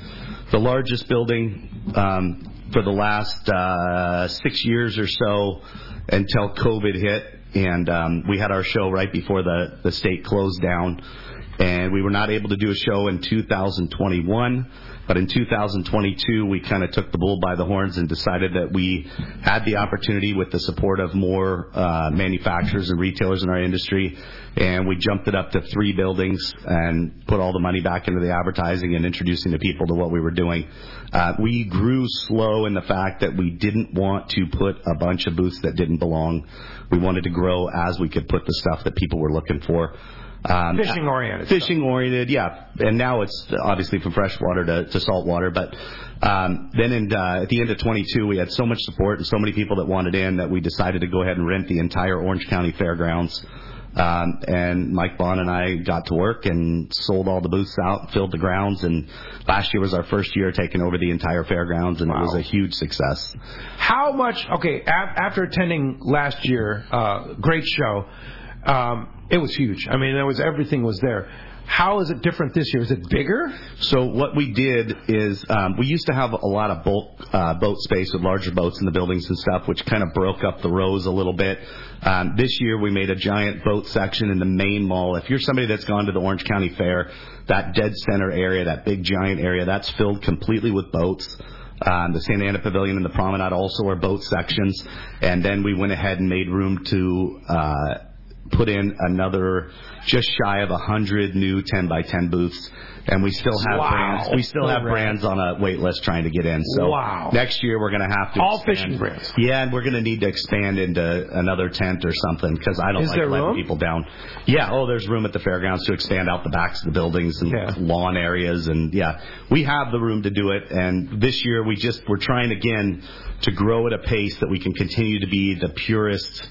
the largest building um, for the last uh, six years or so until COVID hit. And um, we had our show right before the, the state closed down. And we were not able to do a show in 2021. But in 2022, we kind of took the bull by the horns and decided that we had the opportunity with the support of more uh, manufacturers and retailers in our industry, and we jumped it up to three buildings and put all the money back into the advertising and introducing the people to what we were doing. Uh, we grew slow in the fact that we didn't want to put a bunch of booths that didn't belong. We wanted to grow as we could put the stuff that people were looking for. Um, Fishing oriented. Fishing oriented, yeah. And now it's obviously from freshwater to, to saltwater. But um, then in, uh, at the end of 22, we had so much support and so many people that wanted in that we decided to go ahead and rent the entire Orange County Fairgrounds. Um, and Mike Bohn and I got to work and sold all the booths out, filled the grounds, and last year was our first year taking over the entire fairgrounds, and it was a huge success. How much? Okay, a- after attending last year, uh, great show. Um, it was huge. I mean, there was everything was there. How is it different this year? Is it bigger? So what we did is um, we used to have a lot of bulk uh, boat space with larger boats in the buildings and stuff, which kind of broke up the rows a little bit. Um, this year we made a giant boat section in the main mall. If you're somebody that's gone to the Orange County Fair, that dead center area, that big giant area, that's filled completely with boats. Um, the Santa Ana Pavilion and the Promenade also are boat sections, and then we went ahead and made room to. Uh, put in another just shy of a hundred new 10 by 10 booths, and we still have Wow. brands. We still have brands on a wait list trying to get in. So Wow. next year we're going to have to All expand. fishing brands. Yeah, and we're going to need to expand into another tent or something because I don't Is like letting room? people down. Yeah. Oh, there's room at the fairgrounds to expand out the backs of the buildings and lawn areas, and yeah, we have the room to do it. And this year we just we're trying again to grow at a pace that we can continue to be the purest,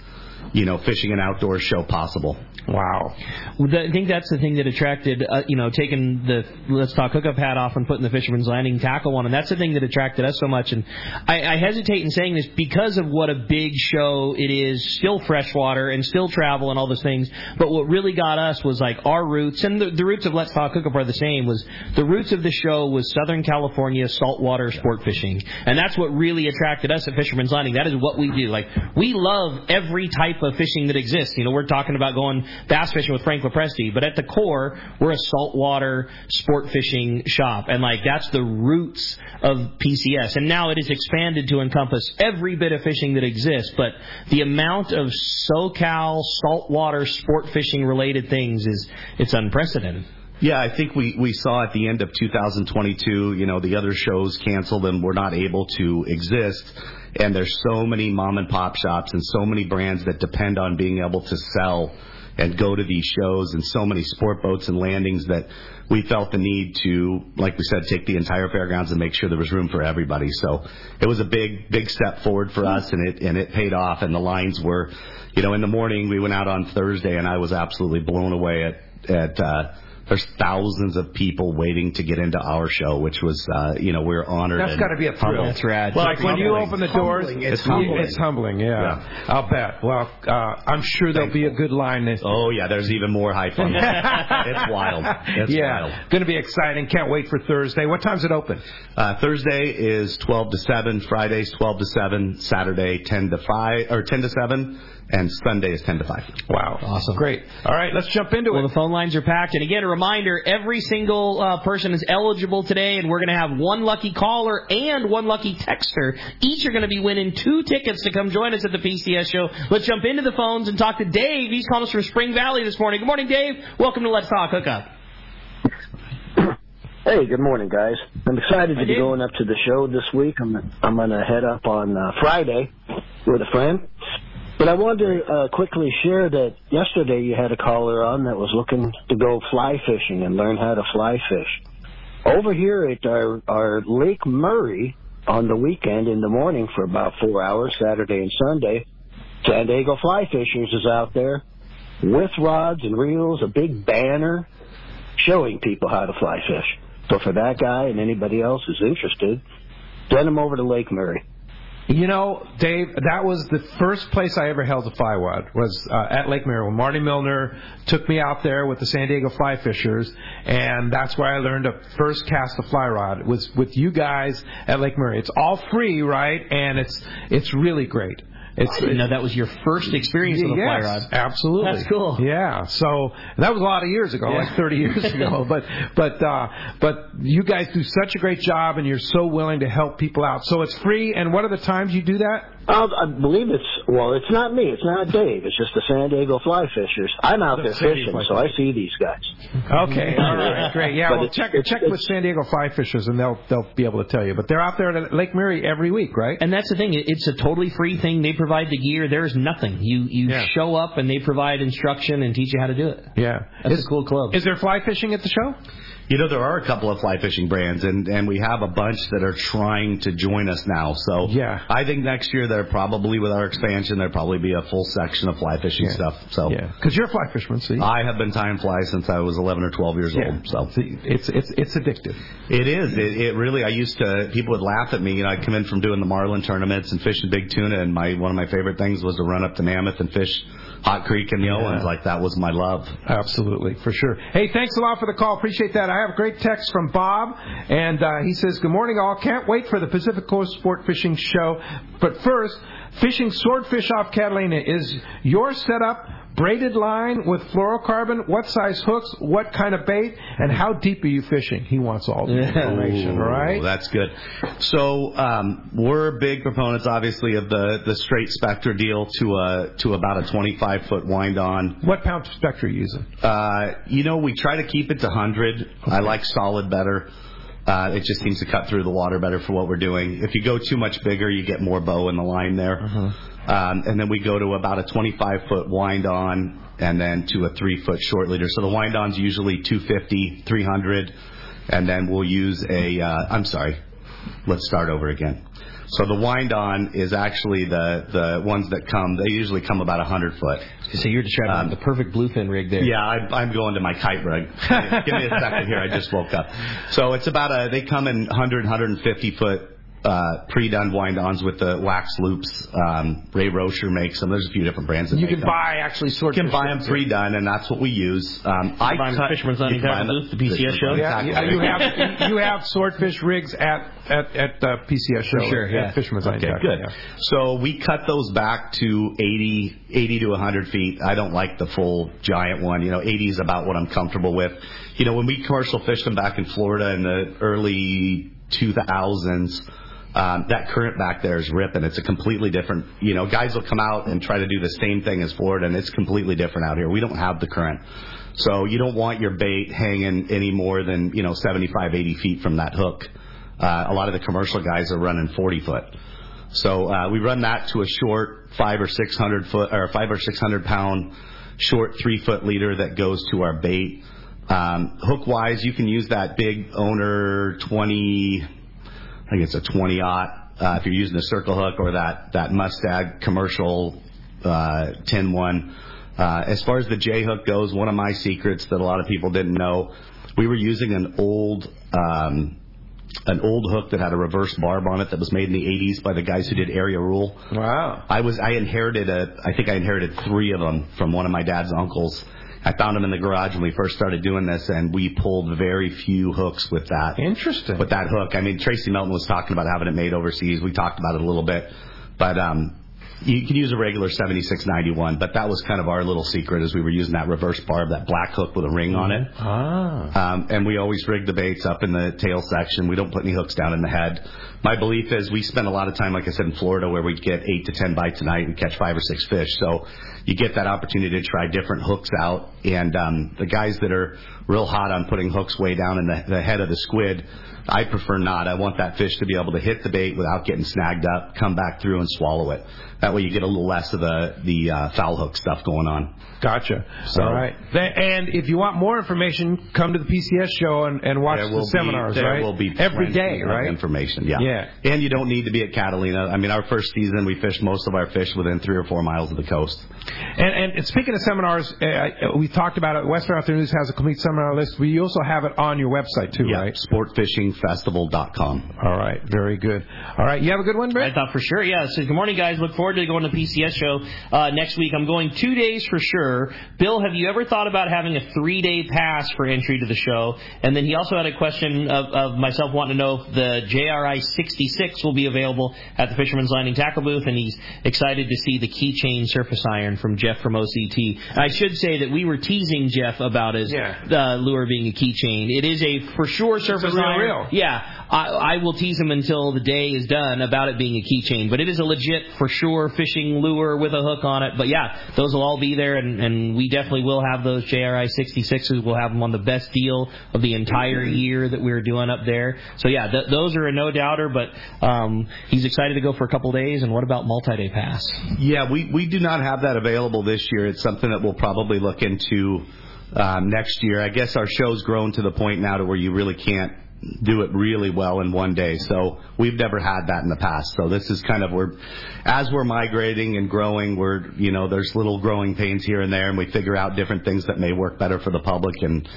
you know, fishing and outdoor show possible. Wow. I think that's the thing that attracted, uh, you know, taking the Let's Talk Hookup hat off and putting the Fisherman's Landing tackle on, and that's the thing that attracted us so much. And I, I hesitate in saying this because of what a big show it is, still freshwater and still travel and all those things. But what really got us was like our roots, and the, the roots of Let's Talk Hookup are the same. Was the roots of the show was Southern California saltwater sport fishing, and that's what really attracted us at Fisherman's Landing. That is what we do. Like we love every type of fishing that exists. You know, we're talking about going bass fishing with Frank Lepresti, but at the core, we're a saltwater sport fishing shop, and like that's the roots of PCS. And now it is expanded to encompass every bit of fishing that exists, but the amount of SoCal saltwater sport fishing related things is it's unprecedented. Yeah, I think we, we saw at the end of 2022, you know, the other shows canceled and were not able to exist. And there's so many mom and pop shops and so many brands that depend on being able to sell and go to these shows and so many sport boats and landings that we felt the need to, like we said, take the entire fairgrounds and make sure there was room for everybody. So it was a big, big step forward for us and it, and it paid off and the lines were, you know, in the morning we went out on Thursday and I was absolutely blown away at, at, uh, there's thousands of people waiting to get into our show, which was, uh, you know, we are honored. That's got to be a thrill. humbled. That's rad. Well, like when you open the doors, It's humbling. It's humbling, yeah. I'll bet. Well, uh, I'm sure there'll be a good line. This. Oh yeah, there's even more hype on that. (laughs) it's wild. It's yeah, wild. going to be exciting. Can't wait for Thursday. What time's it open? Uh, Thursday is 12 to 7. Friday's 12 to 7. Saturday 10 to 5 or 10 to 7, and Sunday is 10 to 5. Wow, awesome, great. All right, let's jump into it. well, the phone lines are packed. And again, a reminder: every single uh, person is eligible today, and we're going to have one lucky caller and one lucky texter. Each are going to be winning two tickets to come join us at the PCS show. Let's jump into the phones and talk to Dave. He's calling us from Spring Valley this morning. Good morning, Dave. Welcome to Let's Talk Hookup. Hey, good morning, guys. I'm excited to be going up to the show this week. I'm I'm gonna head up on uh, Friday with a friend. But I wanted to uh, quickly share that yesterday you had a caller on that was looking to go fly fishing and learn how to fly fish. Over here at our, our Lake Murray on the weekend in the morning for about four hours, Saturday and Sunday, San Diego Fly Fishers is out there with rods and reels, a big banner showing people how to fly fish. So for that guy and anybody else who's interested, send them over to Lake Murray. You know, Dave, that was the first place I ever held a fly rod was uh, at Lake Murray when Marty Milner took me out there with the San Diego Fly Fishers, and that's where I learned to first cast a fly rod it was with you guys at Lake Murray. It's all free, right? And it's it's really great. It's, didn't know that was your first experience with a fly yes, rod. Absolutely. That's cool. Yeah. So that was a lot of years ago, Yeah. like 30 years ago. (laughs) but but uh, but you guys do such a great job, and you're so willing to help people out. So it's free. And what are the times you do that? Uh, I believe it's well, it's not me, it's not Dave, it's just the San Diego Fly Fishers. I'm out there fishing, so I see these guys. Okay, all right, (laughs) great. Yeah, But well, it's- check it's- check with San Diego Fly Fishers, and they'll they'll be able to tell you. But they're out there at Lake Murray every week, right? And that's the thing; it's a totally free thing. They provide the gear. There's nothing. You you Yeah. show up and they provide instruction and teach you how to do it. Yeah, That's is, a cool club. Is there fly fishing at the show? You know, there are a couple of fly fishing brands, and and we have a bunch that are trying to join us now. So yeah, I think next year there probably with our expansion there'll probably be a full section of fly fishing Yeah. stuff. So Yeah, because you're a fly fisherman, see. I have been tying flies since I was 11 or 12 years Yeah. old. So it's it's it's addictive. It is. It, it really. I used to. People would laugh at me. You know, I'd come in from doing the marlin tournaments and fishing big tuna, and my one of my favorite things was to run up to Mammoth and fish Hot Creek and the Yeah. Owens. Like that was my love. Absolutely, for sure. Hey, thanks a lot for the call. Appreciate that. I have a great text from Bob, and uh, he says, "Good morning, all. Can't wait for the Pacific Coast Sport Fishing Show. But first, fishing swordfish off Catalina is your setup." Braided line with fluorocarbon. What size hooks? What kind of bait? And how deep are you fishing? He wants all the information. All right. Ooh, That's good. So um, we're big proponents, obviously, of the the straight Spectra deal to a to about a 25 foot wind on. What pound Spectra are you using? Uh, you know, we try to keep it to 100. I like solid better. Uh, it just seems to cut through the water better for what we're doing. If you go too much bigger, you get more bow in the line there. Um, and then we go to about a 25 foot wind on and then to a three foot short leader. So the wind on's usually 250, 300, and then we'll use a, uh, I'm sorry, let's start over again. So the wind on is actually the, the ones that come, they usually come about 100 foot. So you're describing the perfect bluefin rig there. Yeah, I, I'm going to my kite rig. Give me a second here. I just woke up. So it's about a. They come in 100, 150 foot uh, pre-done wind-ons with the wax loops. Um, Ray Rocher makes them. There's a few different brands that You make can them. buy actually swordfish. You can buy them pre-done, and that's what we use. Um, I buy 'em at cut, Fisherman's you Landing can buy Tackle 'em Booth, at the PCS Fisherman's show? Yeah, Tackle you, you have you have swordfish rigs at at at the PCS show. For sure, at yeah. Fisherman's Landing Okay, Tackle, good. yeah. So we cut those back to 80, 80 to 100 feet. I don't like the full giant one. You know, 80 is about what I'm comfortable with. You know, when we commercial fished them back in Florida in the early 2000s, um, that current back there is ripping. It's a completely different, you know, guys will come out and try to do the same thing as Florida, and it's completely different out here. We don't have the current. So you don't want your bait hanging any more than, you know, 75, 80 feet from that hook. Uh, a lot of the commercial guys are running 40 foot. So uh, we run that to a short five or 600 foot or five or 600 pound short three foot leader that goes to our bait. Um, hook wise, you can use that big owner 20, think it's a twenty aught. Uh, if you're using a circle hook or that that Mustad commercial uh, 10 one. Uh, as far as the J hook goes, one of my secrets that a lot of people didn't know, we were using an old um, an old hook that had a reverse barb on it that was made in the 80s by the guys who did Area Rule. Wow. I was I inherited a I think I inherited three of them from one of my dad's uncles. I found them in the garage when we first started doing this, and we pulled very few hooks with that. Interesting. With that hook, I mean Tracy Melton was talking about having it made overseas. We talked about it a little bit, but um, you can use a regular 7691, but that was kind of our little secret as we were using that reverse barb, that black hook with a ring on it. Ah. Um, and we always rig the baits up in the tail section. We don't put any hooks down in the head. My belief is we spend a lot of time, like I said, in Florida where we get eight to ten bites a night and catch five or six fish. So you get that opportunity to try different hooks out. And um, the guys that are real hot on putting hooks way down in the, the head of the squid, I prefer not. I want that fish to be able to hit the bait without getting snagged up, come back through and swallow it. That way you get a little less of the the uh, foul hook stuff going on. Gotcha. So- All right. Th- And if you want more information, come to the PCS show and, and watch There the seminars, be, there right? will be every plenty day, of right? Information, yeah. Yeah. And you don't need to be at Catalina. I mean, our first season, we fished most of our fish within three or four miles of the coast. And, and, and speaking of seminars, uh, we talked about it. Western Outdoor News has a complete seminar list. We also have it on your website too, yeah, right? sportfishingfestival.com. All right, very good. All right, you have a good one, Brett? I thought for sure, yeah. So good morning, guys. Look forward to going to the PCS show uh, next week. I'm going two days for sure. Bill, have you ever thought about having a three day pass for entry to the show? And then he also had a question of, of myself wanting to know if the JRI 66 will be available at the Fisherman's Landing Tackle booth, and he's excited to see the keychain surface iron from Jeff from OCT. I should say that we were teasing Jeff about his Yeah. uh, lure being a keychain. It is a for sure surface iron. real. Yeah, I, I will tease him until the day is done about it being a keychain, but it is a legit, for sure, fishing lure with a hook on it. But yeah, those will all be there, and, and we definitely will have those JRI 66s. We'll have them on the best deal of the entire year that we're doing up there. So yeah, th- those are a no doubter. But um, he's excited to go for a couple days. And what about multi-day pass? Yeah, we, we do not have that available this year. It's something that we'll probably look into um, next year. I guess our show's grown to the point now to where you really can't do it really well in one day. So we've never had that in the past. So this is kind of we're as we're migrating and growing, we're you know there's little growing pains here and there, and we figure out different things that may work better for the public and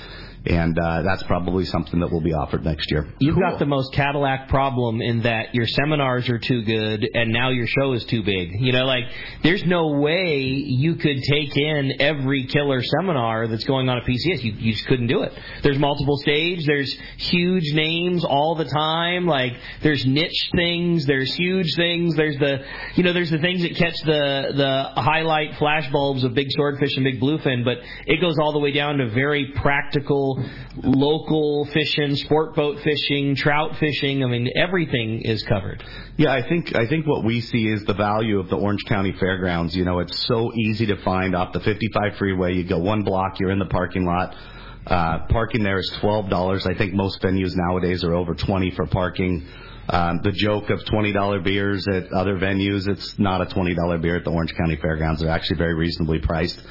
and uh, that's probably something that will be offered next year. You've got the most Cadillac problem in that your seminars are too good and now your show is too big. You know, like there's no way you could take in every killer seminar that's going on at PCS. You, you just couldn't do it. There's multiple stage. There's huge names all the time. Like there's niche things. There's huge things. There's the you know there's the things that catch the the highlight flash bulbs of big swordfish and big bluefin, but it goes all the way down to very practical local fishing, sport boat fishing, trout fishing. I mean, everything is covered. Yeah, I think I think what we see is the value of the Orange County Fairgrounds. You know, it's so easy to find off the 55 freeway. You go one block, you're in the parking lot. Uh, parking there is twelve dollars. I think most venues nowadays are over twenty for parking. Um, the joke of twenty dollar beers at other venues, it's not a twenty dollar beer at the Orange County Fairgrounds. They're actually very reasonably priced.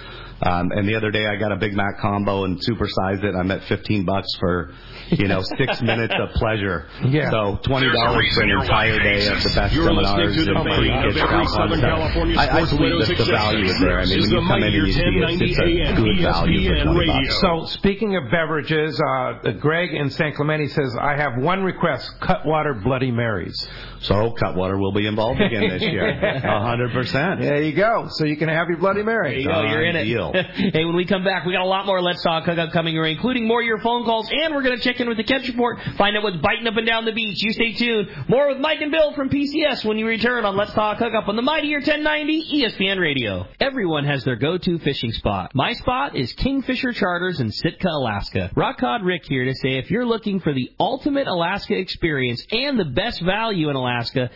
Um, and the other day I got a Big Mac combo and supersized it. I'm at 15 bucks for, you know, six (laughs) minutes of pleasure. Yeah. So $20 for an entire day of the best You're seminars to the and main free of kids Southern. California I, I believe that the success. value is there. I mean, This when is you come in and you see it, it's a mightier good value for 20 bucks. So speaking of beverages, uh, Greg in San Clemente says, I have one request, Cutwater Bloody Marys. So Cutwater will be involved again this year. (laughs) Hundred percent. There you go. So you can have your Bloody Mary. There you go. You're in it. (laughs) hey, when we come back, we got a lot more Let's Talk Hookup coming your way, including more of your phone calls, and we're going to check in with the catch report, find out what's biting up and down the beach. You stay tuned. More with Mike and Bill from PCS when you return on Let's Talk Hookup on the Mighty 1090 ESPN Radio. Everyone has their go-to fishing spot. My spot is Kingfisher Charters in Sitka, Alaska. Rock Cod Rick here to say if you're looking for the ultimate Alaska experience and the best value in Alaska,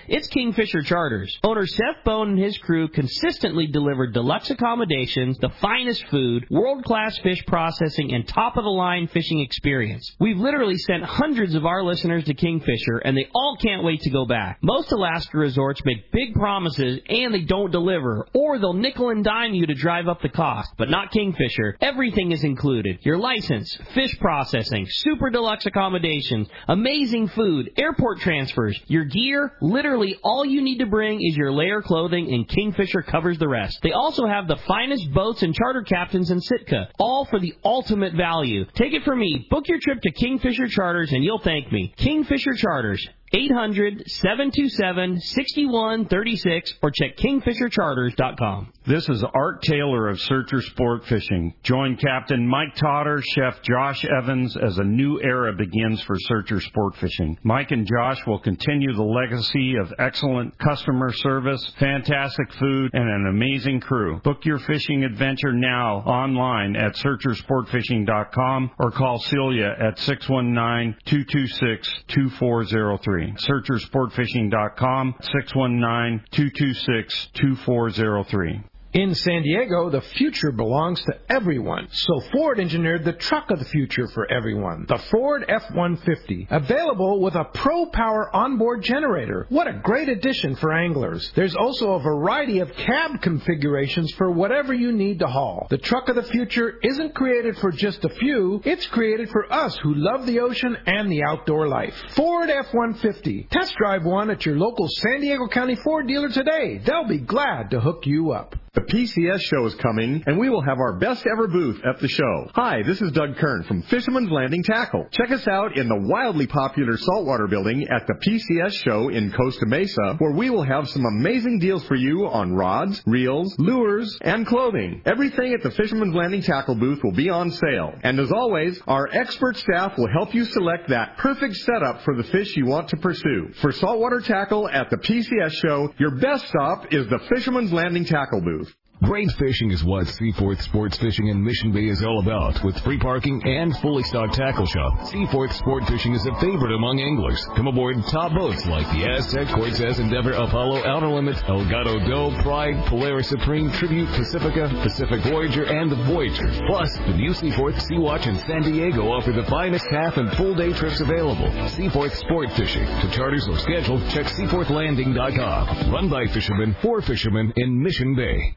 it's Kingfisher Charters. Owner Seth Bone and his crew consistently deliver deluxe accommodations, the finest food, world-class fish processing, and top-of-the-line fishing experience. We've literally sent hundreds of our listeners to Kingfisher, and they all can't wait to go back. Most Alaska resorts make big promises and they don't deliver, or they'll nickel and dime you to drive up the cost. But not Kingfisher. Everything is included. Your license, fish processing, super deluxe accommodations, amazing food, airport transfers, your gear, literally all you need to bring is your layer clothing and Kingfisher covers the rest. They also have the finest boats and charter captains in Sitka, all for the ultimate value. Take it from me. Book your trip to Kingfisher Charters and you'll thank me. Kingfisher Charters. 800-727-6136 or check kingfishercharters.com. This is Art Taylor of Searcher Sport Fishing. Join Captain Mike Totter, Chef Josh Evans as a new era begins for Searcher Sport Fishing. Mike and Josh will continue the legacy of excellent customer service, fantastic food, and an amazing crew. Book your fishing adventure now online at searchersportfishing.com or call Celia at 619-226-2403. Searchersportfishing.com, 619-226-2403. In San Diego, the future belongs to everyone. So Ford engineered the truck of the future for everyone. The Ford F-150. Available with a Pro Power onboard generator. What a great addition for anglers. There's also a variety of cab configurations for whatever you need to haul. The truck of the future isn't created for just a few. It's created for us who love the ocean and the outdoor life. Ford F-150. Test drive one at your local San Diego County Ford dealer today. They'll be glad to hook you up. The PCS show is coming, and we will have our best ever booth at the show. Hi, this is Doug Kern from Fisherman's Landing Tackle. Check us out in the wildly popular Saltwater Building at the PCS show in Costa Mesa, where we will have some amazing deals for you on rods, reels, lures, and clothing. Everything at the Fisherman's Landing Tackle booth will be on sale. And as always, our expert staff will help you select that perfect setup for the fish you want to pursue. For saltwater tackle at the PCS show, your best stop is the Fisherman's Landing Tackle booth. Great fishing is what Seaforth Sports Fishing in Mission Bay is all about. With free parking and fully stocked tackle shop, Seaforth Sport Fishing is a favorite among anglers. Come aboard top boats like the Aztec, Cortez, Endeavor, Apollo, Outer Limits, El Gato Dos, Pride, Polaris Supreme, Tribute, Pacifica, Pacific Voyager, and the Voyager. Plus, the new Seaforth Sea Watch in San Diego offer the finest half and full day trips available. Seaforth Sport Fishing. To charters or schedule, check seaforthlanding.com. Run by fishermen for fishermen in Mission Bay.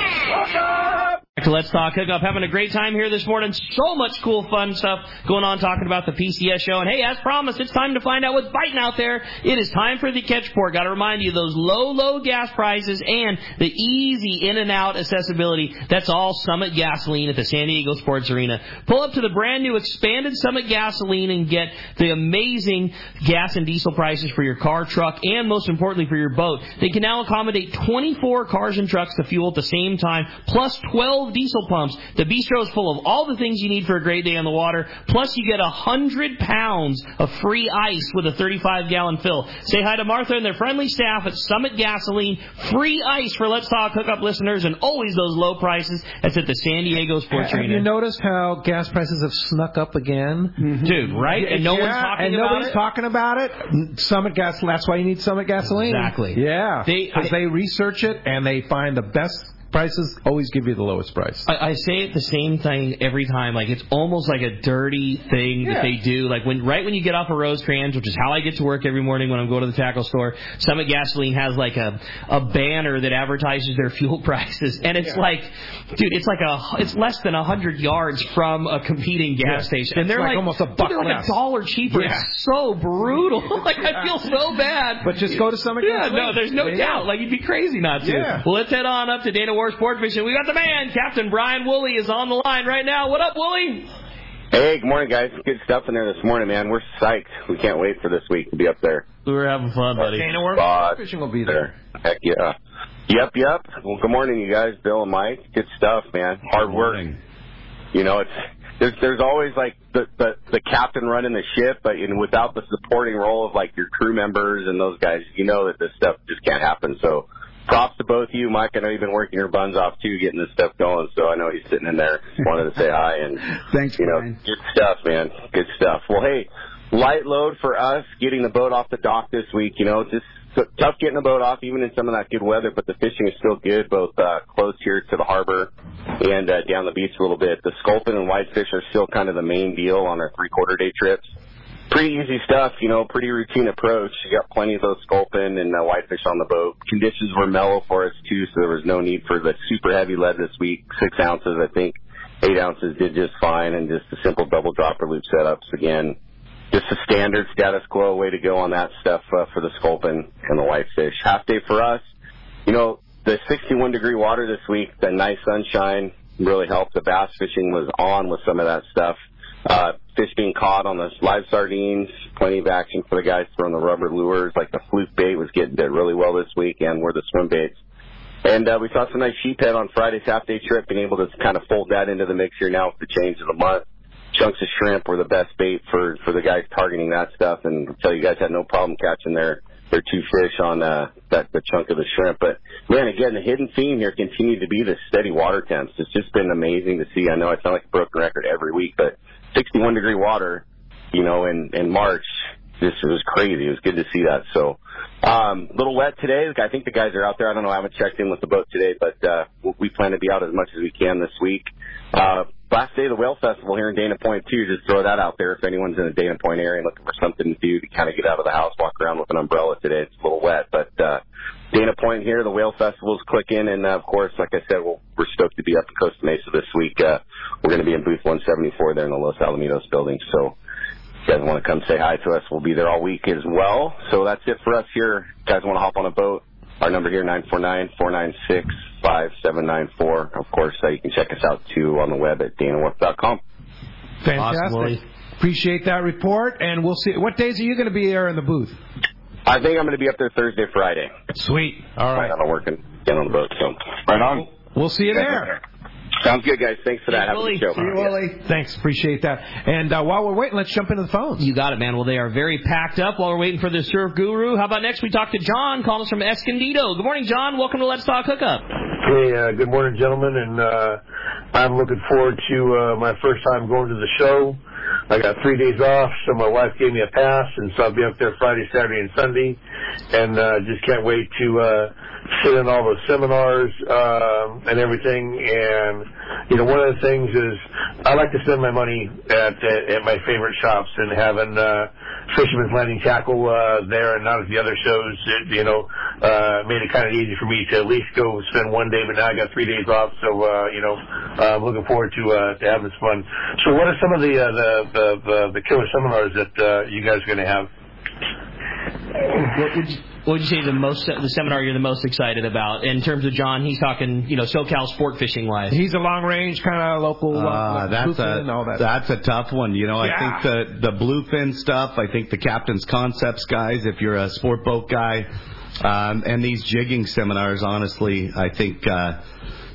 Let's Talk Hookup. Having a great time here this morning. So much cool, fun stuff going on talking about the PCS show. And hey, as promised, it's time to find out what's biting out there. It is time for the catch port. Got to remind you those low, low gas prices and the easy in and out accessibility. That's all Summit Gasoline at the San Diego Sports Arena. Pull up to the brand new expanded Summit Gasoline and get the amazing gas and diesel prices for your car, truck, and most importantly for your boat. They can now accommodate 24 cars and trucks to fuel at the same time, plus 12 diesel pumps. The bistro is full of all the things you need for a great day on the water. Plus, you get a hundred pounds of free ice with a 35 gallon fill. Say hi to Martha and their friendly staff at Summit Gasoline. Free ice for Let's Talk Hookup listeners, and always those low prices. That's at the San Diego Sports Have you noticed how gas prices have snuck up again? Mm-hmm. Dude, right? And no Yeah, one's talking and about nobody's it? talking about it. Summit gas. That's why you need Summit gasoline. Exactly. Yeah. They- Because they research it and they find the best prices. Always give you the lowest price. I, I say it the same thing every time. Like it's almost like a dirty thing Yeah. that they do. Like when right when you get off a of Rosecrans, which is how I get to work every morning when I'm going to the tackle store. Summit Gasoline has like a a banner that advertises their (laughs) fuel prices, and it's like, dude, it's like a it's less than a hundred yards from a competing gas Yeah. station, and they're like like, almost a dude, buck they're like less. a dollar cheaper. Yeah. It's so brutal. (laughs) like I feel so bad. But just go to Summit Yeah, Gasoline. no, there's no Yeah. doubt. Like you'd be crazy not to. Yeah. Well, let's head on up to Dana Wharf Sport Fishing. We got the man, Captain Brian Woolley, is on the line right now. What up, Woolley? Hey, good morning, guys. Good stuff in there this morning, man. We're psyched. We can't wait for this week to be up there. We're having fun, buddy. Dana Wharf God. Fishing will be there. Heck yeah. Yep, yep. Well, good morning, you guys. Bill and Mike. Good stuff, man. Hard work. You know, it's there's there's always like the the, the captain running the ship, but you know, without the supporting role of like your crew members and those guys, you know that this stuff just can't happen. So. Props to both of you, Mike. I know you've been working your buns off too, getting this stuff going. So I know he's sitting in there, wanted to say hi and (laughs) Thanks, you know, Brian. good stuff, man. Good stuff. Well, hey, light load for us getting the boat off the dock this week. You know, just t- tough getting the boat off, even in some of that good weather. But the fishing is still good, both uh, close here to the harbor and uh, down the beach a little bit. The sculpin and whitefish are still kind of the main deal on our three quarter day trips. Pretty easy stuff, you know, pretty routine approach. You got plenty of those sculpin and uh, whitefish on the boat. Conditions were mellow for us too, so there was no need for the super heavy lead this week. Six ounces, I think. Eight ounces did just fine, and just the simple double dropper loop setups again. Just a standard status quo way to go on that stuff uh, for the sculpin and the whitefish. Half day for us. You know, the 61 degree water this week, the nice sunshine really helped. The bass fishing was on with some of that stuff. Uh, fish being caught on the live sardines, plenty of action for the guys throwing the rubber lures. Like the fluke bait was getting did really well this week, and were the swim baits. And uh, we saw some nice sheephead on Friday's half day trip, being able to kind of fold that into the mix here now with the change of the month. Chunks of shrimp were the best bait for for the guys targeting that stuff, and I tell you guys had no problem catching their their two fish on uh, that the chunk of the shrimp. But man, again, the hidden theme here continued to be the steady water temps. It's just been amazing to see. I know I sound like a broken record every week, but 61 degree water, you know, in in March, this was crazy. It was good to see that. So, um, little wet today. I think the guys are out there. I don't know. I haven't checked in with the boat today, but uh, we plan to be out as much as we can this week. Uh, last day of the Whale Festival here in Dana Point too. Just throw that out there if anyone's in the Dana Point area looking for something to do to kind of get out of the house, walk around with an umbrella today. It's a little wet, but uh, Dana Point here, the Whale Festival's clicking, and uh, of course, like I said, we'll, we're stoked to be up in Costa Mesa this week. Uh, we're going to be in booth 174 there in the Los Alamitos building. So if you guys want to come say hi to us, we'll be there all week as well. So that's it for us here. If you guys want to hop on a boat, our number here, 949-496-5794. Of course, uh, you can check us out too on the web at danawharf.com. Fantastic. Appreciate that report, and we'll see. What days are you going to be there in the booth? I think I'm going to be up there Thursday, Friday. Sweet. All right. I'm working, get on the boat. So right on. We'll see you there. Sounds good, guys. Thanks for that. Have a good show. Thanks. Appreciate that. And uh, while we're waiting, let's jump into the phones. You got it, man. Well, they are very packed up while we're waiting for the surf guru. How about next we talk to John, calling us from Escondido. Good morning, John. Welcome to Let's Talk Hookup. Hey, uh, good morning, gentlemen, and uh, I'm looking forward to uh, my first time going to the show. I got three days off, so my wife gave me a pass, and so I'll be up there Friday, Saturday, and Sunday, and uh, just can't wait to uh, sit in all the seminars uh, and everything. And you know, one of the things is I like to spend my money at at, at my favorite shops and having uh, Fisherman's Landing tackle uh, there and not at the other shows. It, you know, uh, made it kind of easy for me to at least go spend one day, but now I got three days off, so uh, you know, uh, I'm looking forward to uh, to having some fun. So, what are some of the uh, the, the the the killer seminars that uh, you guys are going to have? What would you, what would you say the most the seminar you're the most excited about in terms of John? He's talking, you know, SoCal sport fishing wise. He's a long range kind of local. Uh, uh, that's a all that. that's a tough one. You know, Yeah. I think the the bluefin stuff. I think the captain's concepts guys. If you're a sport boat guy, um, and these jigging seminars, honestly, I think uh,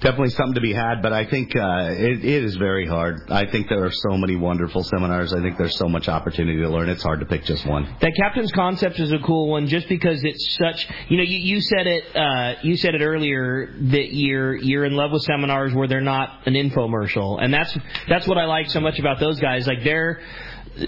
definitely something to be had. But I think uh, it, it is very hard. I think there are so many wonderful seminars. I think there's so much opportunity to learn. It's hard to pick just one. That captain's concept is a cool one, just because it's such. You know, you, you said it. Uh, you said it earlier that you're you're in love with seminars where they're not an infomercial, and that's that's what I like so much about those guys. Like they're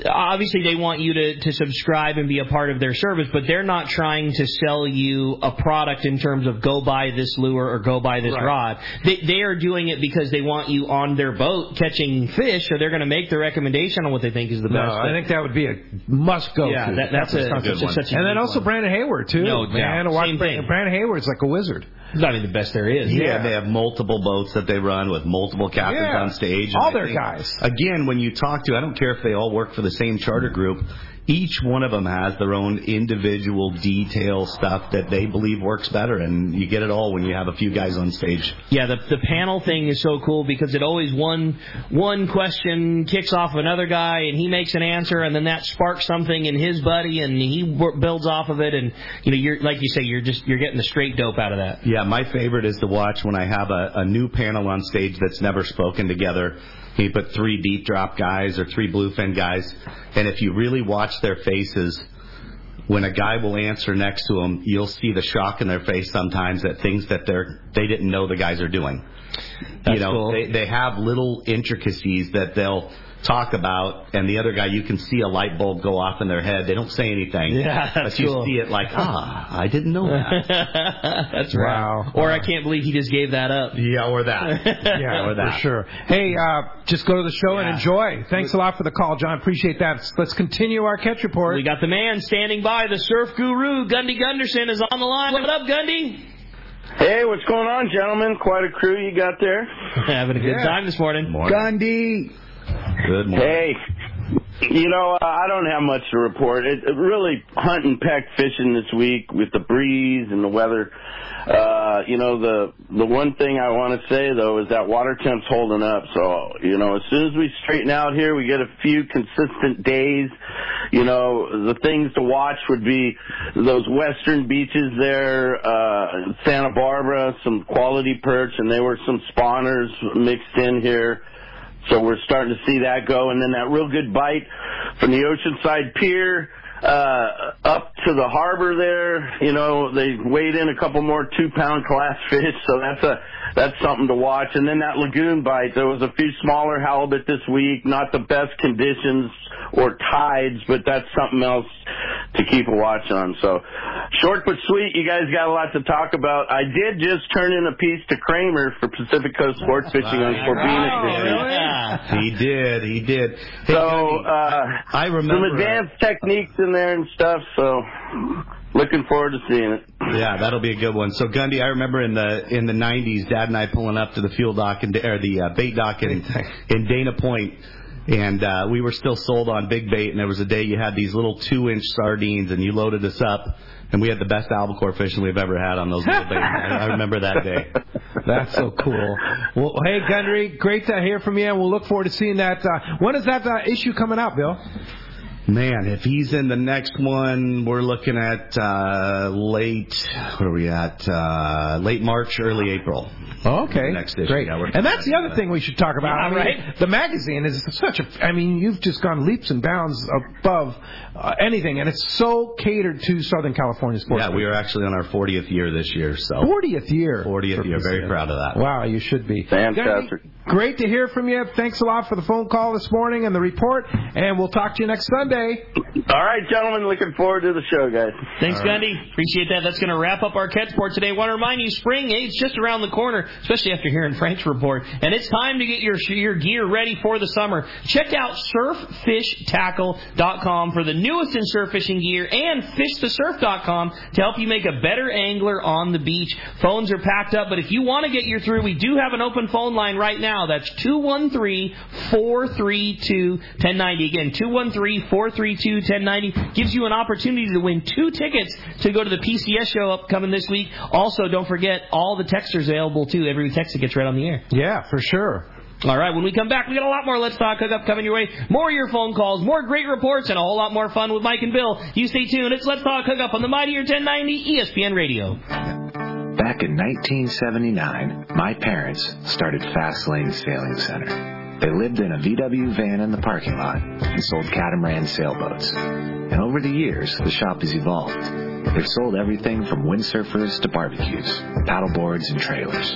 obviously they want you to, to subscribe and be a part of their service, but they're not trying to sell you a product in terms of go buy this lure or go buy this Right. rod. They, they are doing it because they want you on their boat catching fish, or they're going to make the recommendation on what they think is the best. No. I think that would be a must go. Yeah, to. that- that's a- that's a- Concept. such a And then also one. Brandon Hayward too. No man, doubt. watch Brandon. Brandon Hayward's like a wizard. Not even the best there is. Yeah, they have multiple boats that they run with multiple captains Yeah. on stage. All their guys. Again, when you talk to, I don't care if they all work for the same charter group. Each one of them has their own individual detail stuff that they believe works better, and you get it all when you have a few guys on stage. Yeah, the the panel thing is so cool because it always one one question kicks off another guy and he makes an answer and then that sparks something in his buddy and he builds off of it and you know you're like you say you're just you're getting the straight dope out of that. Yeah, my favorite is to watch when I have a, a new panel on stage that's never spoken together. You put three deep drop guys or three bluefin guys, and if you really watch their faces, when a guy will answer next to them, you'll see the shock in their face sometimes at things that they're they didn't know the guys are doing. That's you know, cool. they they have little intricacies that they'll talk about, and the other guy you can see a light bulb go off in their head. They don't say anything, Yeah, that's but you cool. see it like ah, I didn't know that. (laughs) That's Wow. right. Or I can't believe he just gave that up. Yeah, or that. (laughs) Yeah, or that. for sure. Hey, uh, just go to the show and enjoy. Thanks a lot for the call, John. Appreciate that. Let's continue our catch report. We got the man standing by, the surf guru, Gundy Gunderson is on the line. What up, Gundy? Hey, what's going on, gentlemen? Quite a crew you got there. (laughs) Having a good Yeah. time this morning. Gundy. Good Hey, you know, uh, I don't have much to report. It, it really hunt and peck fishing this week with the breeze and the weather. Uh, you know, the the one thing I want to say though is that water temp's holding up. So, you know, as soon as we straighten out here, we get a few consistent days. You know, the things to watch would be those western beaches there, uh, Santa Barbara, some quality perch, and there were some spawners mixed in here. So we're starting to see that go, and then that real good bite from the Oceanside Pier uh, up to the harbor there. You know, they weighed in a couple more two-pound class fish, so that's a that's something to watch. And then that lagoon bite. There was a few smaller halibut this week, not the best conditions or tides, but that's something else to keep a watch on. So short but sweet. You guys got a lot to talk about. I did just turn in a piece to Kramer for Pacific Coast Sports Fishing on Corbina. this week. He did. He did. Hey, So, Gundy, uh, I remember. some advanced techniques in there and stuff. So, looking forward to seeing it. (clears throat) Yeah, that'll be a good one. So Gundy, I remember in the in the '90s, Dad and I pulling up to the fuel dock and or the uh, bait dock in in Dana Point, and uh, we were still sold on big bait. And there was a day you had these little two inch sardines, and you loaded us up, and we had the best albacore fishing we've ever had on those little baits. I, I remember that day. (laughs) That's so cool. Well, hey, Gundy, great to hear from you, and we'll look forward to seeing that. Uh, when is that uh, issue coming out, Bill? Man, if he's in the next one, we're looking at uh, late. Where are we at? Uh, late March, early April. Oh, okay, Next issue. great. Yeah, and that's the other thing we should talk about. Yeah, I mean, right? The magazine is such a. I mean, you've just gone leaps and bounds above uh, anything, and it's so catered to Southern California sports. Yeah, we are actually on our 40th year this year. So 40th year. 40th year. Very proud of that. Wow, you should be. Fantastic. Great to hear from you. Thanks a lot for the phone call this morning and the report, and we'll talk to you next Sunday. All right, gentlemen. Looking forward to the show, guys. Thanks, Gundy. Appreciate that. That's going to wrap up our catch board today. Want to remind you, spring, hey, it's just around the corner, especially after hearing Frank's report. And it's time to get your your gear ready for the summer. Check out surffishtackle.com for the newest in surf fishing gear and fishthesurf.com to help you make a better angler on the beach. Phones are packed up, but if you want to get your through, we do have an open phone line right now. That's 213-432-1090. Again, 213-432-1090 gives you an opportunity to win two tickets to go to the PCS show upcoming this week. Also, don't forget all the texters available too. Every text that gets right on the air. Yeah, for sure. All right, when we come back, we got a lot more Let's Talk Hookup coming your way. More of your phone calls, more great reports, and a whole lot more fun with Mike and Bill. You stay tuned. It's Let's Talk Hookup on the Mighty 1090 ESPN Radio. Back in 1979, my parents started Fast Lane Sailing Center. They lived in a VW van in the parking lot and sold catamaran sailboats. And over the years, the shop has evolved. They've sold everything from windsurfers to barbecues, paddleboards and trailers.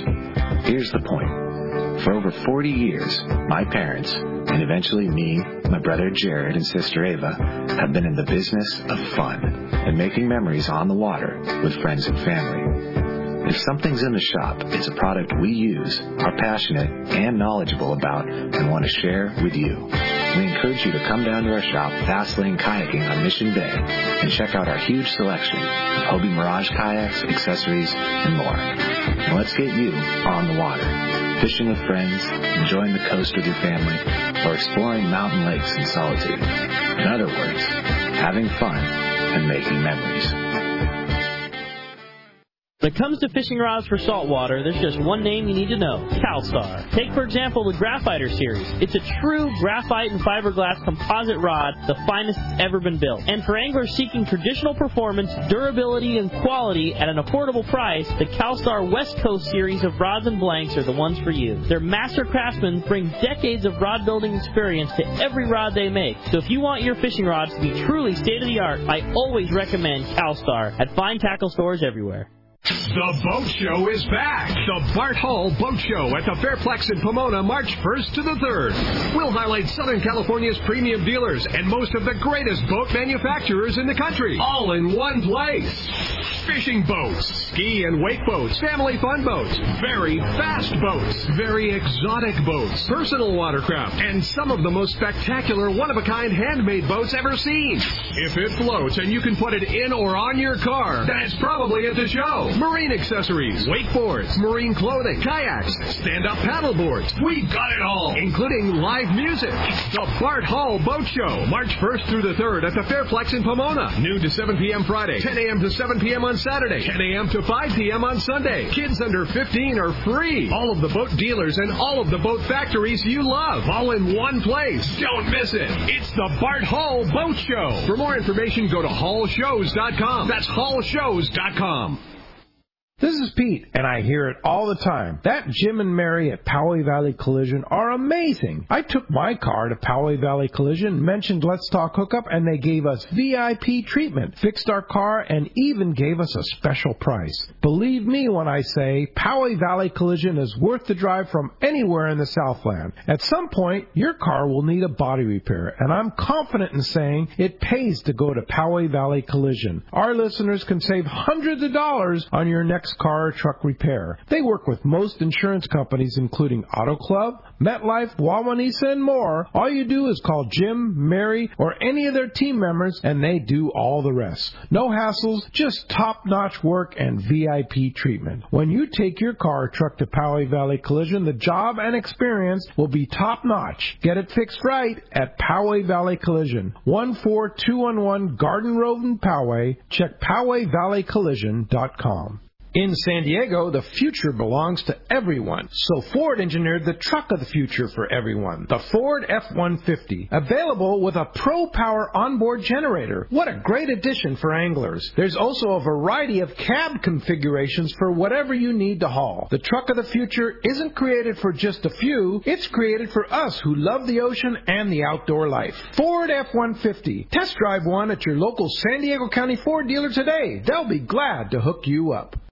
Here's the point. For over 40 years, my parents, and eventually me, my brother Jared, and sister Ava, have been in the business of fun and making memories on the water with friends and family. If something's in the shop, it's a product we use, are passionate and knowledgeable about, and want to share with you. We encourage you to come down to our shop, Fast Lane Kayaking on Mission Bay, and check out our huge selection of Hobie Mirage kayaks, accessories, and more. Let's get you on the water, fishing with friends, enjoying the coast with your family, or exploring mountain lakes in solitude. In other words, having fun and making memories. When it comes to fishing rods for saltwater, there's just one name you need to know CalStar. Take, for example, the Grafighter series. It's a true graphite and fiberglass composite rod, the finest it's ever been built. And for anglers seeking traditional performance, durability, and quality at an affordable price, the CalStar West Coast series of rods and blanks are the ones for you. Their master craftsmen bring decades of rod building experience to every rod they make. So if you want your fishing rods to be truly state of the art, I always recommend CalStar at fine tackle stores everywhere. The Boat Show is back. The Bart Hall Boat Show at the Fairplex in Pomona, March 1st to the 3rd. We'll highlight Southern California's premium dealers and most of the greatest boat manufacturers in the country, all in one place. Fishing boats, ski and wake boats, family fun boats, very fast boats, very exotic boats, personal watercraft, and some of the most spectacular one-of-a-kind handmade boats ever seen. If it floats and you can put it in or on your car, then it's probably at the show. Marine accessories, wakeboards, marine clothing, kayaks, stand-up paddleboards. We've got it all, including live music. The Bart Hall Boat Show, March 1st through the 3rd at the Fairplex in Pomona. Noon to 7 p.m. Friday, 10 a.m. to 7 p.m. on Saturday, 10 a.m. to 5 p.m. on Sunday. Kids under 15 are free. All of the boat dealers and all of the boat factories you love, all in one place. Don't miss it. It's the Bart Hall Boat Show. For more information, go to hallshows.com. That's hallshows.com. This is Pete, and I hear it all the time. That Jim and Mary at Poway Valley Collision are amazing. I took my car to Poway Valley Collision, mentioned Let's Talk Hookup, and they gave us VIP treatment, fixed our car, and even gave us a special price. Believe me when I say Poway Valley Collision is worth the drive from anywhere in the Southland. At some point, your car will need a body repair, and I'm confident in saying it pays to go to Poway Valley Collision. Our listeners can save hundreds of dollars on your next car or truck repair. They work with most insurance companies, including Auto Club, MetLife, Wawanesa, and more. All you do is call Jim, Mary, or any of their team members, and they do all the rest. No hassles, just top-notch work and VIP treatment. When you take your car or truck to Poway Valley Collision, the job and experience will be top-notch. Get it fixed right at Poway Valley Collision, 14211 Garden Road in Poway. Check PowayValleyCollision.com. In San Diego, the future belongs to everyone. So Ford engineered the truck of the future for everyone. The Ford F-150. Available with a Pro Power onboard generator. What a great addition for anglers. There's also a variety of cab configurations for whatever you need to haul. The truck of the future isn't created for just a few. It's created for us who love the ocean and the outdoor life. Ford F-150. Test drive one at your local San Diego County Ford dealer today. They'll be glad to hook you up.